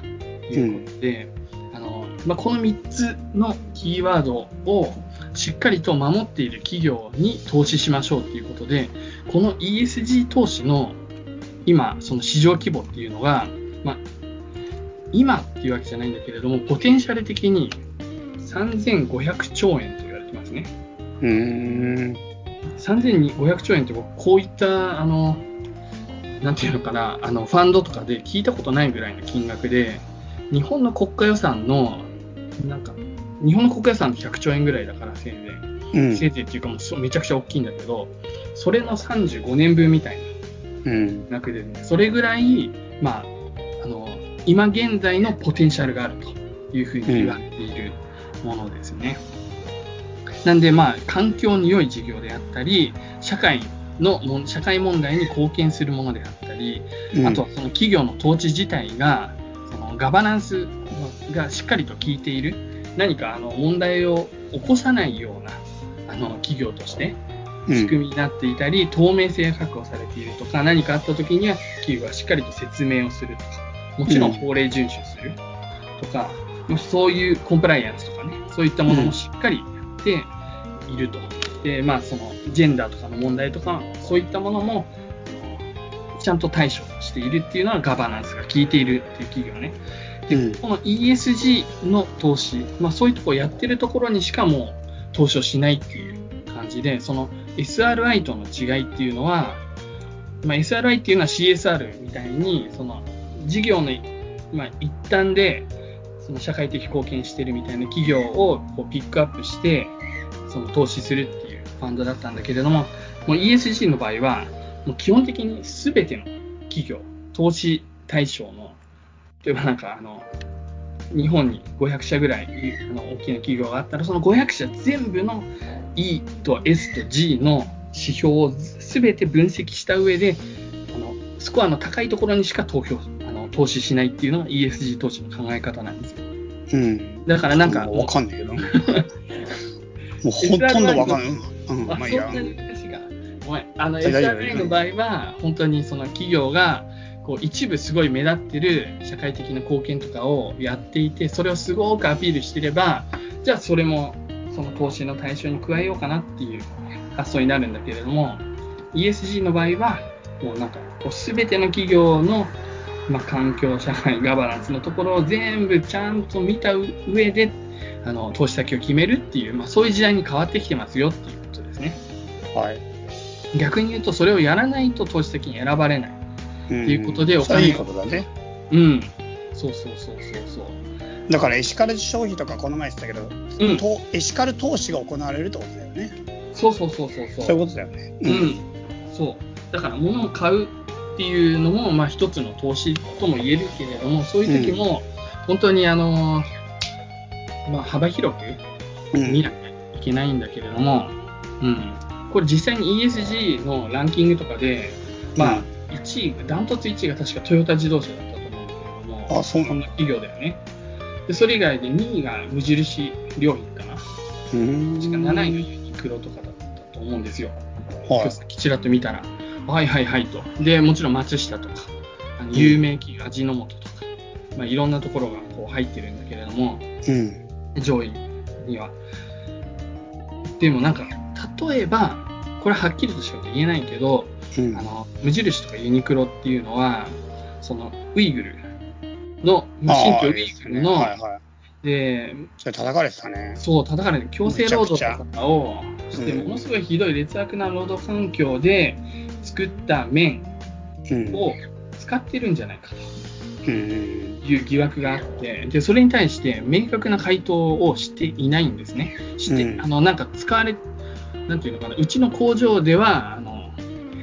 うことで、あのまあ、この3つのキーワードをしっかりと守っている企業に投資しましょうということで、この ESG 投資の今、その市場規模っていうのが、まあ、今っていうわけじゃないんだけれども、ポテンシャル的に3500兆円と言われてますね。うーん。3500兆円って僕、こういった、あの、なんていうのかな、あの、ファンドとかで聞いたことないぐらいの金額で、日本の国家予算の、なんか、日本の国家予算って100兆円ぐらいだから、せいぜい。うん。せいぜいっていうかもめちゃくちゃ大きいんだけど、それの35年分みたいうん。な額でね、それぐらい、まあ、今現在のポテンシャルがあるというふうに言われているものですね。なんで、まあ、環境に良い事業であったり、社会の社会問題に貢献するものであったり、うん。あと、その企業の統治自体が、そのガバナンスがしっかりと効いている、何かあの問題を起こさないようなあの企業としてうん。仕組みになっていたり、透明性が確保されているとか、何かあった時には企業がしっかりと説明をするとか、もちろん法令遵守するとか、もしそういうコンプライアンスとかね、そういったものもしっかりやっていると。で、まあ、そのジェンダーとかの問題とか、そういったものもちゃんと対処しているっていうのはガバナンスが効いているっていう企業ね。で、うんこの ESG の投資、まあ、そういうところをやってるところにしかもう投資をしないっていう感じで、その SRI との違いっていうのは、まあ、SRI っていうのは CSR みたいに、その事業の、まあ、一端でその社会的貢献してるみたいな企業をこうピックアップして、その投資するっていうファンドだったんだけれども、もう ESG の場合は、もう基本的に全ての企業、投資対象の、例えばなんかあの、日本に500社ぐらいの大きな企業があったら、その500社全部の E と S と G の指標を全て分析した上で、あのスコアの高いところにしか投票投資しないっていうのが ESG 投資の考え方なんですよ。うん。だからなんか、わかんないけど。もうほとんどわかんない。うん。あ、まあいいや。ごめん。あの、SRI の場合は、本当にその企業が、こう一部すごい目立ってる社会的な貢献とかをやっていて、それをすごくアピールしてれば、じゃあそれもその投資の対象に加えようかなっていう発想になるんだけれども、ESG の場合は、もうなんか、こう全ての企業の、まあ、環境、社会、ガバナンスのところを全部ちゃんと見た上で、あの投資先を決めるっていう、まあ、そういう時代に変わってきてますよっていうことですね。はい。逆に言うと、それをやらないと投資先に選ばれない。ということでお金それはいいことだね。うん。そうそうそうそうそう。だからエシカル消費とかこの前言ってたけど、うんとエシカル投資が行われるってことだよね。そうそうそうそうそう。そういうことだよね。うん。そう。だから物を買うっていうのも、まあ一つの投資とも言えるけれども、そういう時も、本当にあの、まあ幅広くうん見なきゃいけないんだけれども、うん。これ実際に ESG のランキングとかで、まあ1位、ダントツ1位が確かトヨタ自動車だったと思うんだけれども、あそうなんな企業だよね。で、それ以外で2位が無印良品かな。うん。確か7位がユニクロとかだったと思うんですよ。はいちらっと見たら、はいはいはいと。で、もちろん松下とか、あの有名企業、味の素とか、まあ、いろんなところがこう入ってるんだけれども、うん。上位には。でもなんか、例えば、これはっきりとしか言えないけど、うん。あの無印とかユニクロっていうのは、そのウイグルの、まあ新疆ウイグルの、はいはい。で、それ叩かれてたね。そう、叩かれて、強制労働とかをして、うんものすごいひどい劣悪な労働環境で作った麺うん。を使ってるんじゃないかうん。という疑惑があって、で、それに対して明確な回答をしていないんですね。して、うんあの、なんか使われ、なんていうのかな、うちの工場では、あの、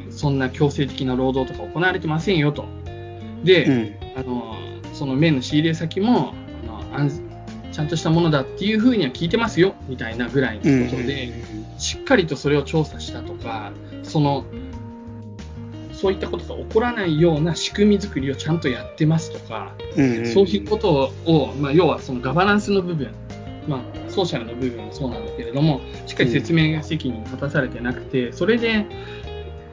そんな強制的な労働とか行われてませんよと。で、うん。あの、その麺の仕入れ先も、あの安ちゃんとしたものだっていうふうには聞いてますよ、みたいなぐらいうん。のことで、しっかりとそれを調査したとか、その、そういったことが起こらないような仕組み作りをちゃんとやってますとか、うん。そういうことを、まあ、要はそのガバナンスの部分、まあ、ソーシャルの部分もそうなんだけれども、しっかり説明責任が果たされてなくて、それで、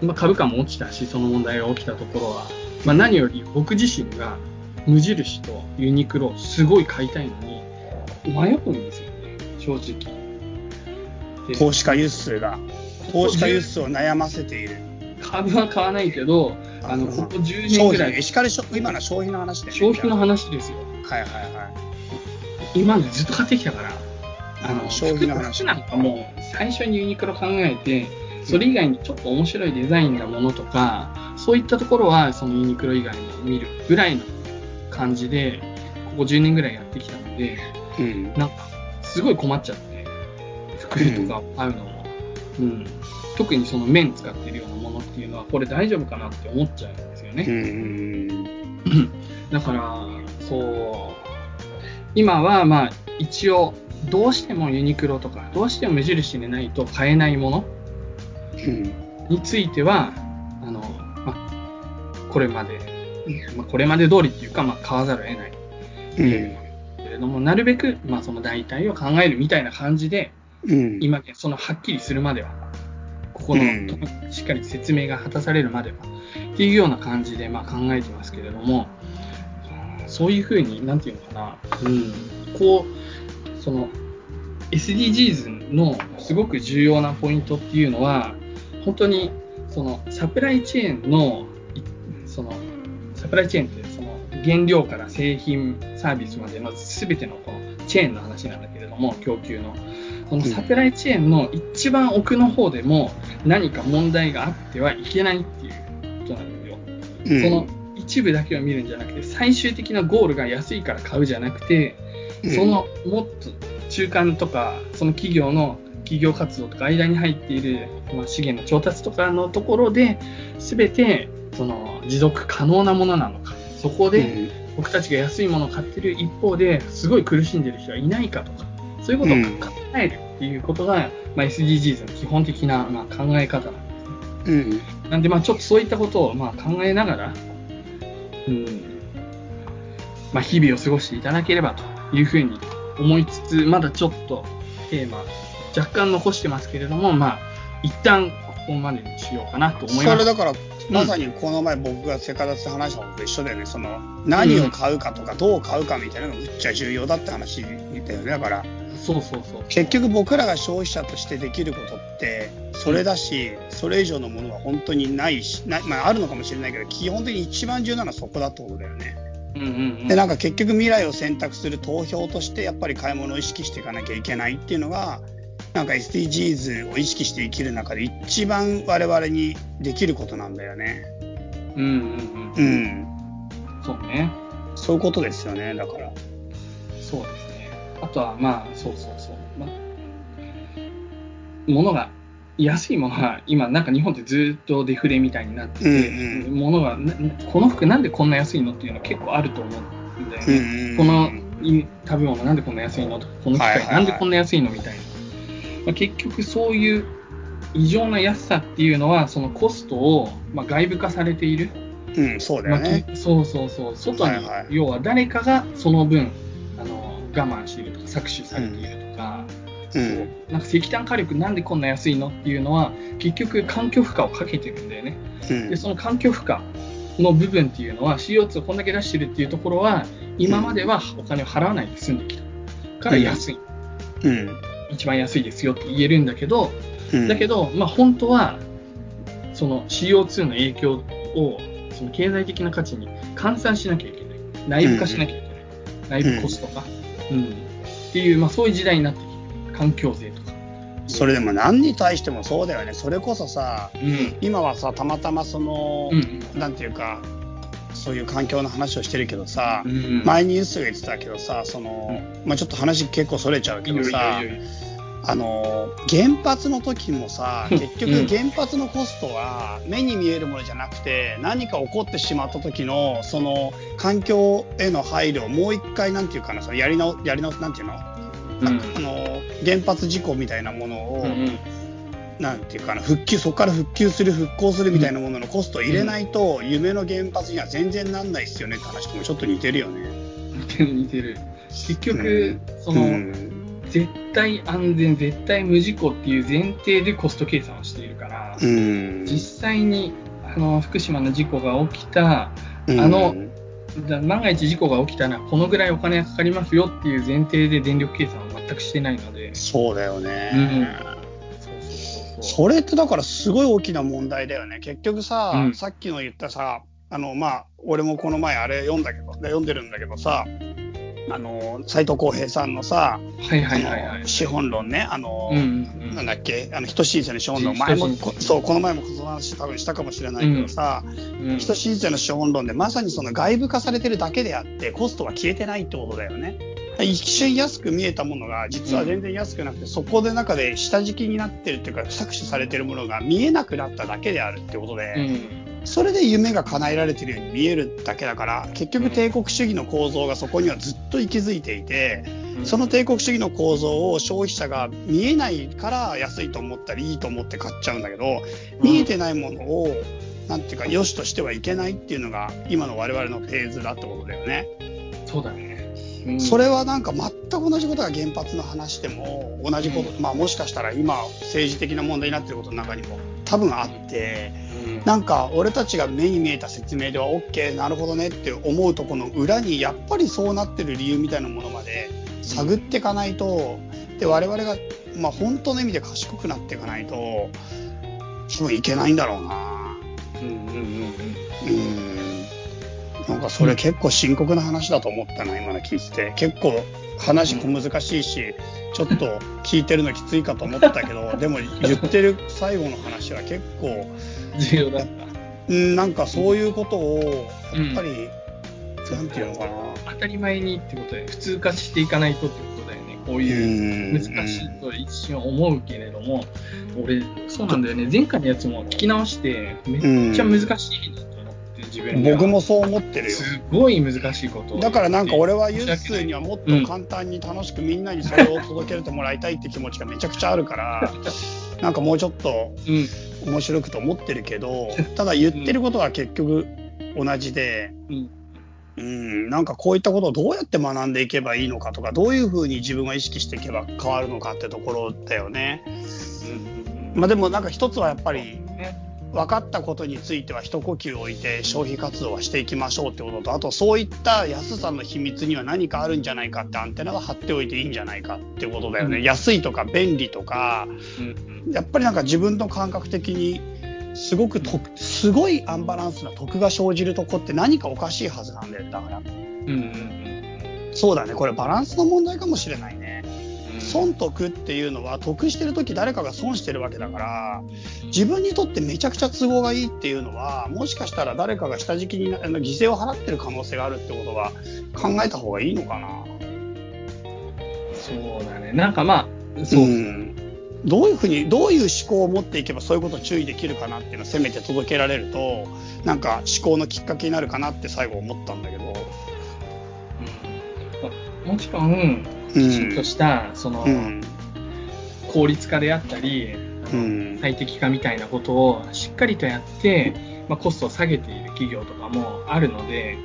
まあ、株価も落ちたし、その問題が起きたところは、まあ、何より僕自身が無印とユニクロ、すごい買いたいのに、迷うんですよね、正直。で投資家輸出が、投資家輸出を悩ませている。株は買わないけど、あのここ10年ぐらいエ、シカルショ今のは消費の話で、ね。消費の話ですよ。はいはいは今までずっと買ってきたから、あの消費の話服なんかもう最初にユニクロ考えて、それ以外にちょっと面白いデザインなものとか、そういったところはそのユニクロ以外も見るぐらいの感じで、ここ10年ぐらいやってきたので、い。うん。なんかすごい困っちゃって、服とか買うのも、うん、特にその麺使ってるようなものっていうのは、これ大丈夫かなって思っちゃうんですよね。うん。だから、そう、今はまあ一応、どうしてもユニクロとか、どうしても無印でないと買えないものうん。については、あの、まあ、これまで、まあ、これまで通りっていうか、まあ、買わざるを得ないうん。けれども、なるべく、まあ、その代替を考えるみたいな感じで、うん。今、そのはっきりするまでは、ここの、うん。しっかり説明が果たされるまでは、っていうような感じで、まあ、考えてますけれども、そういうふうに、なんていうのかな、うん、こう、その、SDGs のすごく重要なポイントっていうのは、本当に、その、サプライチェーンの、いその、サプライチェーンって、その、原料から製品、サービスまでの全てのこのチェーンの話なんだけれども、供給の。そのサプライチェーンの一番奥の方でも何か問題があってはいけないっていうことなんですよ。うん。その一部だけを見るんじゃなくて、最終的なゴールが安いから買うじゃなくて、そのもっと中間とか、その企業の企業活動とか間に入っている、まあ、資源の調達とかのところで、全てその持続可能なものなのか、そこでうん。僕たちが安いものを買ってる一方ですごい苦しんでる人がいないかとか、そういうことを考えるっていうことが、まあ、SDGs の基本的な、まあ、考え方なんですね。うん。なんで、まあ、ちょっとそういったことを、まあ、考えながら、うん、まあ、日々を過ごしていただければというふうに思いつつ、まだちょっとテーマ、若干残してますけれども、まあ、一旦ここまでにしようかなと思います。それだから、まさにこの前僕がセカダツで話したのと一緒だよね。その、何を買うかとか、どう買うかみたいなのがむっちゃ重要だって話だよね。だから、そうそうそう。結局僕らが消費者としてできることって、それだし、それ以上のものは本当にないし、ないまああるのかもしれないけど、基本的に一番重要なのはそこだってことだよね。うんうんうん。で、なんか結局未来を選択する投票として、やっぱり買い物を意識していかなきゃいけないっていうのが、なんか SDGs を意識して生きる中で一番我々にできることなんだよね。うんうんううん。ん。そうね。そういうことですよね、だから。そうですね。あとは、まあ、そうそうそう。まあ、物が安いものは、今、なんか日本ってずっとデフレみたいになってて、うんうん物がな、この服なんでこんな安いのっていうの結構あると思うんだよね。うんうんこのい食べ物なんでこんな安いのとか、この機械なんでこんな安いのみたいな。まあ、結局そういう異常な安さっていうのは、そのコストを、まあ、外部化されている。うん、そうだよね。まあきそうそうそう。外に、はいはい要は誰かがその分、あの我慢しているとか、搾取されているとか、うん。なんか石炭火力なんでこんな安いのっていうのは、結局環境負荷をかけてるんだよね。うんで、その環境負荷の部分っていうのは CO2 をこんだけ出してるっていうところは、今まではお金を払わないで済んできたから安い。うん。一番安いですよって言えるんだけど、うん。だけど、まあ本当は、その CO2 の影響を、その経済的な価値に換算しなきゃいけない。内部化しなきゃいけない。内部コスト化。うん。っていう、まあそういう時代になってきてる。環境税とか。それでも何に対してもそうだよね。それこそさ、うん。今はさ、たまたまその、うん。なんていうか、そういう環境の話をしてるけどさ、うん。前にニュースが言ってたけどさ、その、まあちょっと話結構それちゃうけどさいい、よあの、原発の時もさ、うん。結局原発のコストは目に見えるものじゃなくて、何か起こってしまった時の、その、環境への配慮をもう一回、なんていうかな、そのやり直、やり直、なんていうの、うん。あの、原発事故みたいなものを、うんうん。なんていうかな、復旧、そこから復旧する、復興するみたいなもののコストを入れないと、夢の原発には全然なんないっすよねって話ともちょっと似てるよね。似てる似てる。結局、うん。その、うん絶対安全、絶対無事故っていう前提でコスト計算をしているから、うん。実際にあの福島の事故が起きた、うんあの万が一事故が起きたらこのぐらいお金がかかりますよっていう前提で電力計算を全くしてないので、そうだよね。うんそれってだからすごい大きな問題だよね。結局さ、うんさっきの言ったさ、あの、まあ、俺もこの前あれ読んだけど、で読んでるんだけどさ、あの、斎藤浩平さんのさ、はいはいはいはい。資本論ね、あの、うんうんなんだっけ、あの、人申請の資本論、人前もそう、この前もその話多分したかもしれないけどさ、うん。人申請の資本論でまさにその外部化されてるだけであって、コストは消えてないってことだよね。一瞬安く見えたものが、実は全然安くなくて、そこで中で下敷きになってるっていうか、搾取されてるものが見えなくなっただけであるってことで、うんそれで夢が叶えられてるように見えるだけだから、結局帝国主義の構造がそこにはずっと息づいていて、その帝国主義の構造を消費者が見えないから安いと思ったりいいと思って買っちゃうんだけど、見えてないものを、なんていうか、良しとしてはいけないっていうのが、今の我々のフェーズだってことだよね。そうだね。うん。それはなんか全く同じことが原発の話でも、同じこと、まあもしかしたら今、政治的な問題になってることの中にも多分あって、うん。なんか俺たちが目に見えた説明では OK なるほどねって思うとこの裏にやっぱりそうなってる理由みたいなものまで探っていかないとで我々が、まあ、本当の意味で賢くなっていかないと多分いけないんだろうな。うんうんうんうん。うん。なんかそれ結構深刻な話だと思ったな今の聞いてて。結構話小難しいしちょっと聞いてるのきついかと思ったけど でも言ってる最後の話は結構重要だった。うん、なんかそういうことを、やっぱり、なんていうのかな。当たり前にってことで、普通化していかないとってことだよね。こういう難しいと一瞬思うけれども、俺、そうなんだよね。前回のやつも聞き直して、めっちゃ難しいなと思って、自分僕もそう思ってるよ。すごい難しいことをだからなんか俺はユ申し訳ないッスーにはもっと簡単に楽しくみんなにそれを届けてもらいたいって気持ちがめちゃくちゃあるから、なんかもうちょっとうん。面白くと思ってるけど、ただ言ってることは結局同じで、うん。うん、なんかこういったことをどうやって学んでいけばいいのかとか、どういうふうに自分が意識していけば変わるのかってところだよね。うん。まあでもなんか一つはやっぱりね分かったことについては一呼吸置いて消費活動はしていきましょうってこととあとそういった安さの秘密には何かあるんじゃないかってアンテナは張っておいていいんじゃないかってことだよね、うん安いとか便利とかうん。やっぱりなんか自分の感覚的にすごくとすごいアンバランスな得が生じるとこって何かおかしいはずなんだよだからうん。うん。そうだねこれバランスの問題かもしれない。損得っていうのは得してる時誰かが損してるわけだから自分にとってめちゃくちゃ都合がいいっていうのはもしかしたら誰かが下敷きになあの犠牲を払ってる可能性があるってことは考えた方がいいのかな。そうだね。なんかまあ、そう。んどういうふうに、どういう思考を持っていけばそういうことを注意できるかなっていうのをせめて届けられると、なんか思考のきっかけになるかなって最後思ったんだけど。うんもちろん、きちんとした、その、うん。効率化であったり、最適化みたいなことをしっかりとやって、まあ、コストを下げている企業とかもあるので、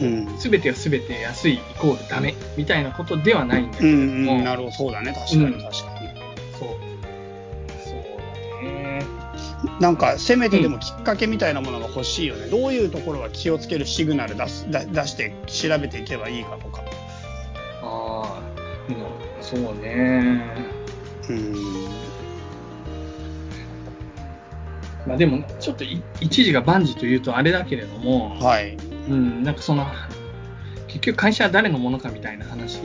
うん。すべてがすべて安いイコールダメみたいなことではないんだけうれどん、も、うん、なるほど、そうだね、確かに、うん確かに。そう。そうだね。なんか、せめてでもきっかけみたいなものが欲しいよね。どういうところが気をつけるシグナル出すだ出して調べていけばいいかとか。ああ、うん、そうね。うん。まあでも、ちょっとい一時が万事というとあれだけれども、はい。うん、なんかその、結局会社は誰のものかみたいな話、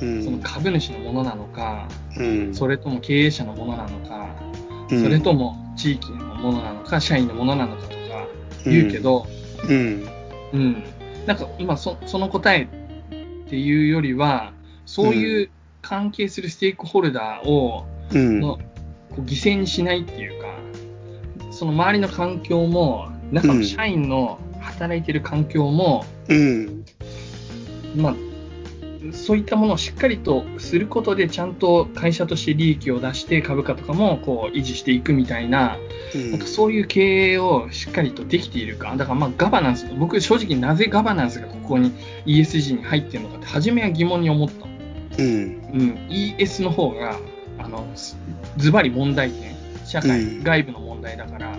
うん。その株主のものなのか、うん。それとも経営者のものなのか、うんそれとも地域のものなのか、社員のものなのかとか言うけど、うん。うん、なんか今そ、その答えっていうよりは、そういう関係するステークホルダーを、うん。のこう犠牲にしないっていうか、その周りの環境も、中の社員の働いてる環境も、うん。まあ、そういったものをしっかりとすることで、ちゃんと会社として利益を出して、株価とかもこう維持していくみたいな、うんなんかそういう経営をしっかりとできているか、だからまあガバナンス、僕、正直なぜガバナンスがここに ESG に入ってるのかって、初めは疑問に思ったの。うん。うん、ES の方が、あの、すズバリ問題点、社会、うん。外部の問題だから、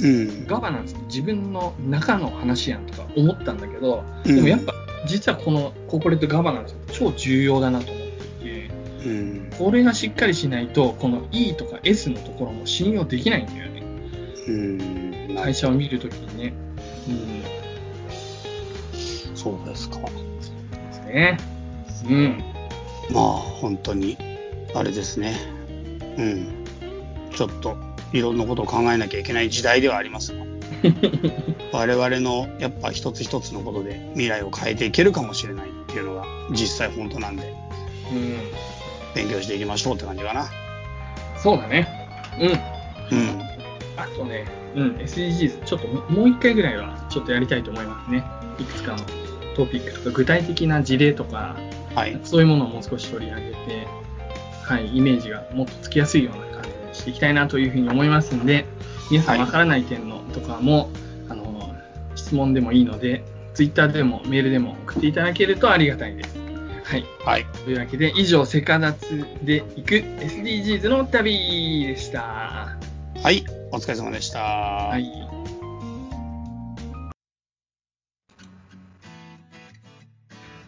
うん。ガバナンスって自分の中の話やん。とか思ったん。だけど、うん。でもやっぱ、実はこのコーポレートガバナンスって超重要だなと思っていて、うん。これがしっかりしないと、この E とか S のところも信用できないん。だよね。うん。会社を見るときにね。うん。そうですかそう。ですね。うん。まあ、本当に、あれですね。うん。ちょっと、いろんなことを考えなきゃいけない時代ではありますが。我々のやっぱ一つ一つのことで未来を変えていけるかもしれないっていうのが実際本当なんでうん。勉強していきましょうって感じかな。そうだね。うん。うん。あとね、うん、SDGs、ちょっとももう一回ぐらいはちょっとやりたいと思いますね。いくつかのトピックとか、具体的な事例とか、はい。そういうものをもう少し取り上げて、はい、イメージがもっとつきやすいような感じにしていきたいなというふうに思いますんで、皆さんはいわからない点のとかも、あの、質問でもいいので、ツイッターでもメールでも送っていただけるとありがたいです。はい。はい。というわけで、以上、セカダツで行く SDGs の旅でした。はい。お疲れ様でした。はい。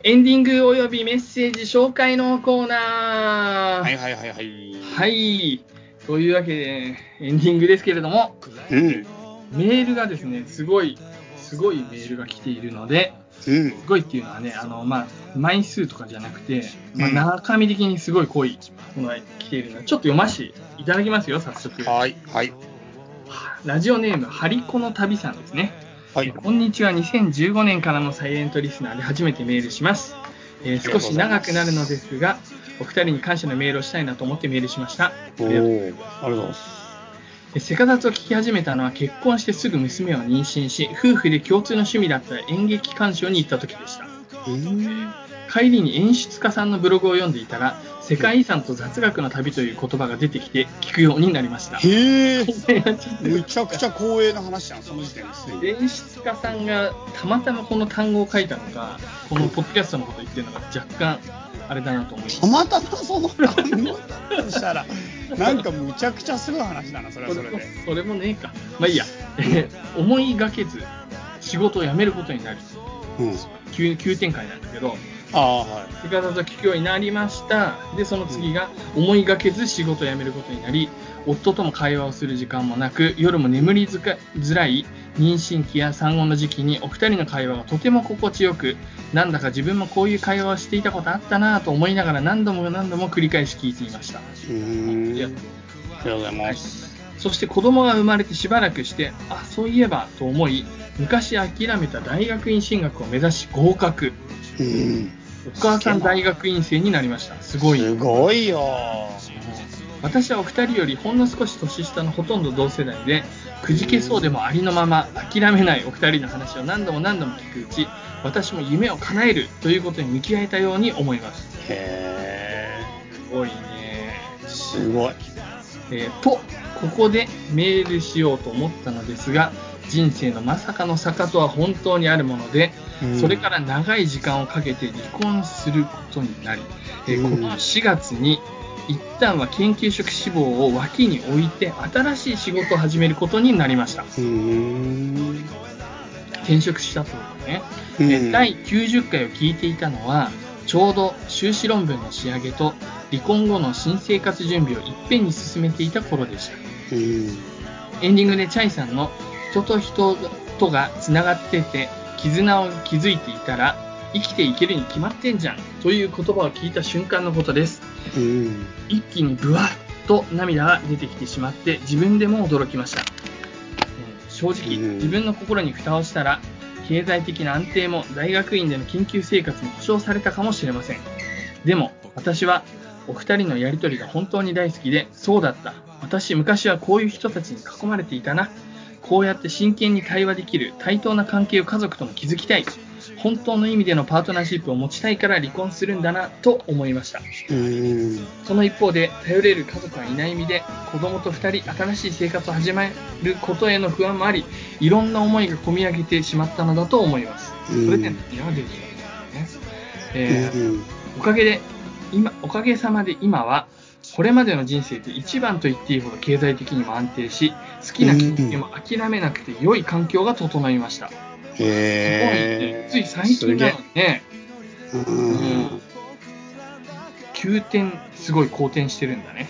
エンディングおよびメッセージ紹介のコーナー。はいはいはいはい。はい。というわけで、エンディングですけれども、うん。メールがですね、すごい、すごいメールが来ているので、うん。すごいっていうのはね、あの、まあ、枚数とかじゃなくて、まあ、うん中身的にすごい濃いものが来ているので、ちょっと読ませていただきますよ、早速。はい。はい。ラジオネーム、ハリコの旅さんですね。はい。こんにちは、2015年からのサイレントリスナーで初めてメールします。えー少し長くなるのですが、お二人に感謝のメールをしたいなと思ってメールしました。おお。ありがとうございます。えセカダツを聞き始めたのは結婚してすぐ娘を妊娠し、夫婦で共通の趣味だった演劇鑑賞に行った時でした。うん。帰りに演出家さんのブログを読んでいたら、世界遺産と雑学の旅という言葉が出てきて聞くようになりました。へえ。ちょっとむちゃくちゃ光栄な話じゃん、その時点ですね。演出家さんがたまたまこの単語を書いたのか、このポッドキャストのこと言ってるのが若干あれだなと思います。たまたまその単語だとしたら、なんかむちゃくちゃすごい話だな、それはそれで。それもねえか。まあいいや。え ー思いがけず仕事を辞めることになり、うん。急急展開なんだけど、ああ、は味方と聞くようになりました。で、その次が思いがけず仕事を辞めることになり、夫とも会話をする時間もなく、夜も眠りづらい妊娠期や産後の時期にお二人の会話がとても心地よく、なんだか自分もこういう会話をしていたことあったなぁと思いながら何度も何度も繰り返し聞いていました。ありがとうございます。そして子供が生まれてしばらくして、あ、そういえばと思い、昔諦めた大学院進学を目指し合格。うん。お母さん大学院生になりました。すごい。すごいよ。私はお二人よりほんの少し年下のほとんど同世代で、くじけそうでもありのまま諦めないお二人の話を何度も何度も聞くうち、私も夢を叶えるということに向き合えたように思います。へすごいね。ー、すごい。えーと、ここでメールしようと思ったのですが、人生のまさかの坂とは本当にあるもので、うんそれから長い時間をかけて離婚することになり、えこの4月に一旦は研究職志望を脇に置いて新しい仕事を始めることになりました。うーん。転職したってことね。うんえー第90回を聞いていたのは、ちょうど修士論文の仕上げと離婚後の新生活準備をいっぺんに進めていた頃でした。うん。エンディングでチャイさんの人と人とがつながってて絆を築いていたら生きていけるに決まってんじゃんという言葉を聞いた瞬間のことです。うん。一気にブワッと涙が出てきてしまって自分でも驚きました。えー正直うん自分の心に蓋をしたら経済的な安定も大学院での研究生活も保障されたかもしれません。でも私はお二人のやりとりが本当に大好きで、そうだった。私昔はこういう人たちに囲まれていたな。こうやって真剣に対話できる対等な関係を家族とも築きたい。本当の意味でのパートナーシップを持ちたいから離婚するんだなと思いました。うん。その一方で、頼れる家族がいない身で、子供と二人新しい生活を始めることへの不安もあり、いろんな思いが込み上げてしまったのだと思います。うんプレゼントには出てきたおかげで、今、おかげさまで今は、これまでの人生で一番と言っていいほど経済的にも安定し、好きな研究も諦めなくて良い環境が整いました。すごいねへー。つい最近なのにね、うん。急転、すごい好転してるんだね。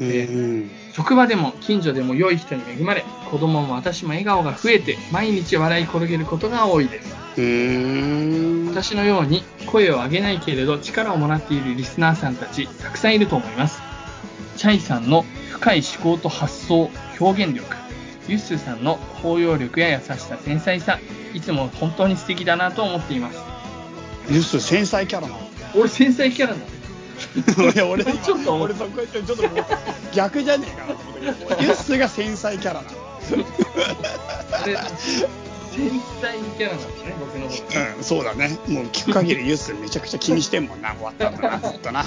うん。職場でも近所でも良い人に恵まれ、子供も私も笑顔が増えて、毎日笑い転げることが多いです。うん。私のように声を上げないけれど力をもらっているリスナーさんたち、たくさんいると思います。チャイさんの深い思考と発想、表現力、ユッスーさんの包容力や優しさ、繊細さ、いつも本当に素敵だなと思っています。ユス繊細キャラなの？俺繊細キャラなの？いや俺 ちょっと俺そこちょっと逆じゃねえかなユッスが繊細キャラなの。俺、繊細キャラなのね、僕の方うんそうだね。もう聞く限りユッスめちゃくちゃ気にしてんもんな終わった後な。ずっとな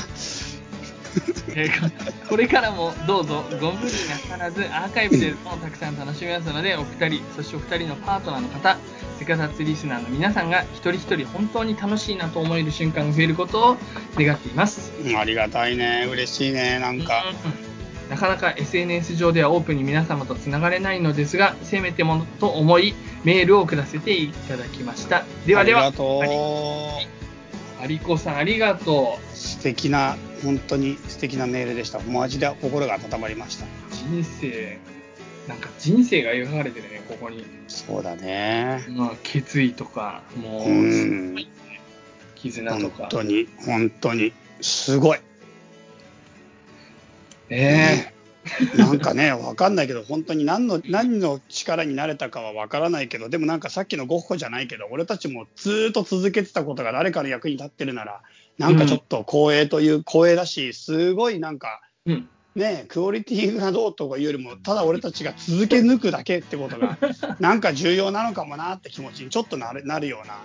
えーここれからもどうぞご無理なさらずアーカイブでもたくさん楽しめますのでお二人そしてお二人のパートナーの方セカサツリスナーの皆さんが一人一人本当に楽しいなと思える瞬間が増えることを願っています。うんありがたいね。嬉しいねなんか。うんなかなか SNS 上ではオープンに皆様とつながれないのですがせめてものと思いメールを送らせていただきました。ではでは。ありがとうアリコさんありがとう。素敵な本当に素敵なメールでした。マジで心が温まりました。人生なんか人生が描かれてるねここに。そうだね。まあ、決意とか、もう、うん。絆とか。本当に本当にすごい。え なんかね、わかんないけど、本当に何の何の力になれたかはわからないけど、でもなんかさっきのゴッホじゃないけど、俺たちもずーっと続けてたことが誰かの役に立ってるなら、なんかちょっと光栄という光栄だし、すごいなんか、えうん。ね、クオリティがどうとかいうよりも、ただ俺たちが続け抜くだけってことが、なんか重要なのかもなって気持ちにちょっとなるなるような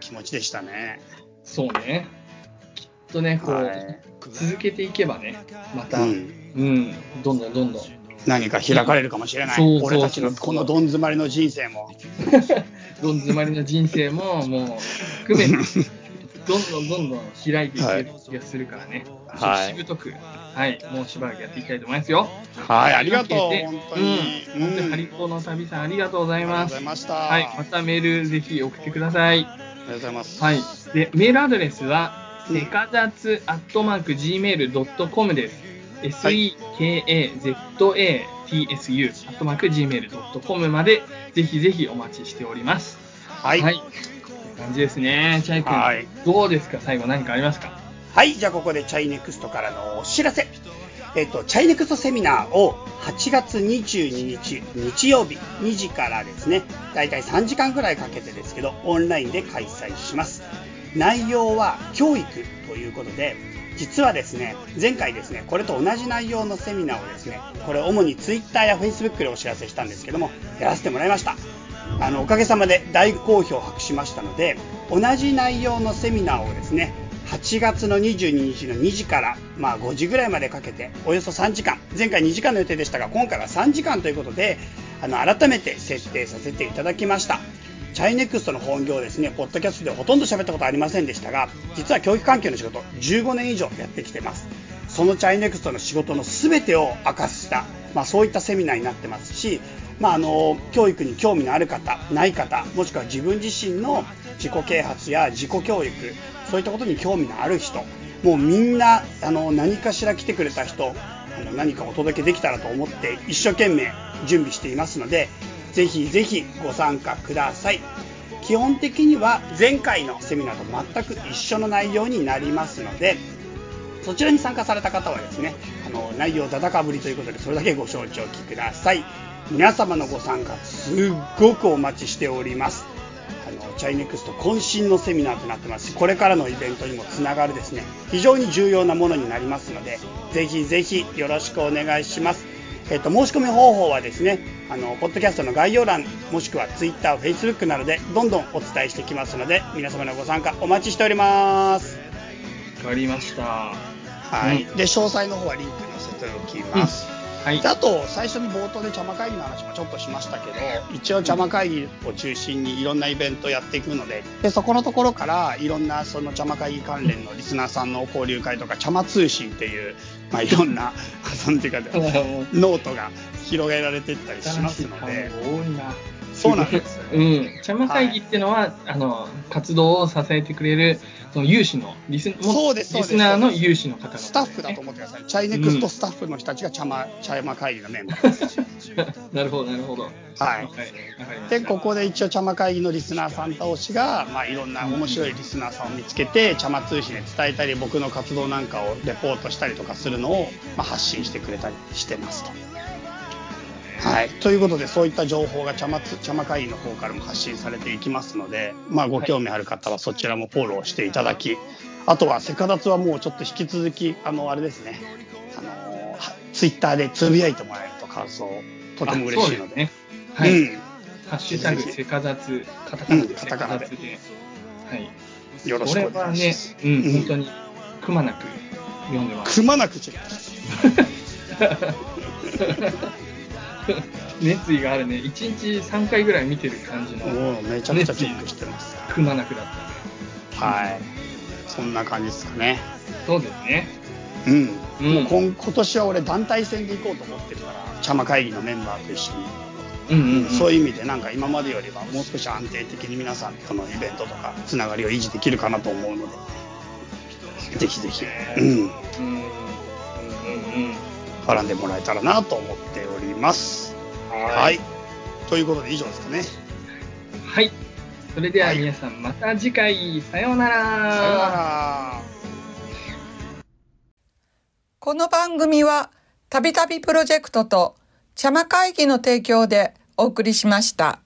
気持ちでしたね。そうね。とね、こう、はい続けていけばね、また、ううん、んどんどんどんどん、何か開かれるかもしれない。そうそうそう俺たちのこのどん詰まりの人生も。どん詰まりの人生も、もう、含めて、どんどんどんどん開いていける気がするからね。はいしぶとく、はい、もうしばらくやっていきたいと思いますよ。はい、ありがとう、本当に。うん、本当にハあリコの旅さんありがとうございりがとうます。ございました。はい、またメールぜひ送ってください。ありがとうございます。はい。で、メールアドレスは、うんセカザツアットマーク Gmail.com です。sekazatsu アットマーク Gmail.com まで、ぜひぜひお待ちしております。はい。は。はい感じですね。チャイ君、はいどうですか？最後何かありますか？じゃあここでチャイネクストからのお知らせ。えっと、チャイネクストセミナーを8月22日日曜日2時からですね、だいたい3時間くらいかけてですけど、オンラインで開催します。内容は教育ということで、実はですね、前回ですね、これと同じ内容のセミナーをですね、これ主に Twitter や Facebook でお知らせしたんですけども、やらせてもらいました。あの、おかげさまで大好評を博しましたので、同じ内容のセミナーをですね、8月の22日の2時から、まあ、5時ぐらいまでかけておよそ3時間前回2時間の予定でしたが今回は3時間ということであの改めて設定させていただきましたチャイネクストの本業ですねポッドキャストでほとんど喋ったことありませんでしたが実は教育関係の仕事15年以上やってきてます。そのチャイネクストの仕事の全てを明かした、まあ、そういったセミナーになってますしまあ、あの教育に興味のある方ない方もしくは自分自身の自己啓発や自己教育そういったことに興味のある人もうみんなあの何かしら来てくれた人あの何かお届けできたらと思って一生懸命準備していますのでぜひぜひご参加ください。基本的には前回のセミナーと全く一緒の内容になりますのでそちらに参加された方はですねあの内容だだかぶりということでそれだけご承知おきください。皆様のご参加すっごくお待ちしております。あのチャイネクスト渾身のセミナーとなってます。しこれからのイベントにもつながるですね非常に重要なものになりますのでぜひぜひよろしくお願いします。えっと、申し込み方法はですねあのポッドキャストの概要欄もしくは Twitter、Facebook などでどんどんお伝えしていきますので皆様のご参加お待ちしております。わかりました。はい、うん、で詳細の方はリンク載せておきます、うんはい、あと最初に冒頭で茶間会議の話もちょっとしましたけど一応茶間会議を中心にいろんなイベントやっていくのででそこのところからいろんなその茶間会議関連のリスナーさんの交流会とか茶間通信っていう、まあ、いろんななんていうか ノートが広げられていったりしますので。多いなそうなんです。うん。茶間会議っていうのは、はい、あの、活動を支えてくれる、その有志のリスそうですリスナーの有志の方々、ね、スタッフだと思ってください。チャイネクストスタッフの人たちが茶間、茶間会議のメンバーです。なるほど、なるほど。はい。はい、で、ここで一応茶間会議のリスナーさん倒しが、まあ、いろんな面白いリスナーさんを見つけて、茶間通信で伝えたり、僕の活動なんかをレポートしたりとかするのを、まあ、発信してくれたりしてますと。はい、ということでそういった情報が茶間茶間会議の方からも発信されていきますので、まあ、ご興味ある方はそちらもフォローしていただきあとはセカダツはもうちょっと引き続きあのあれですね。あのツイッターでつぶやいてもらえると感想とても嬉しいので。ね、はい、うん、ハッシュタグセカダツカタカナで、うん、カタカナで。はい。よろしくお願いします。これはね、うん、本当にくまなく読んでます。くまなくチェック 熱意があるね。1日3回ぐらい見てる感じの。もうめちゃくちゃチェックしてます。くまなくだったね。はい。そんな感じですかね。そうですね。うん。うん、もう今今年は俺団体戦で行こうと思ってるから、茶間会議のメンバーと一緒に。うんうん、うん、そういう意味でなんか今までよりはもう少し安定的に皆さんとのイベントとかつながりを維持できるかなと思うのでぜひぜひ、うん、うんうんうん絡んでもらえたらなと思っております。はい。ということで以上ですかね。はい。それでは皆さん、また次回、さようなら。さようなら。この番組は、たびたびプロジェクトと、茶間会議の提供でお送りしました。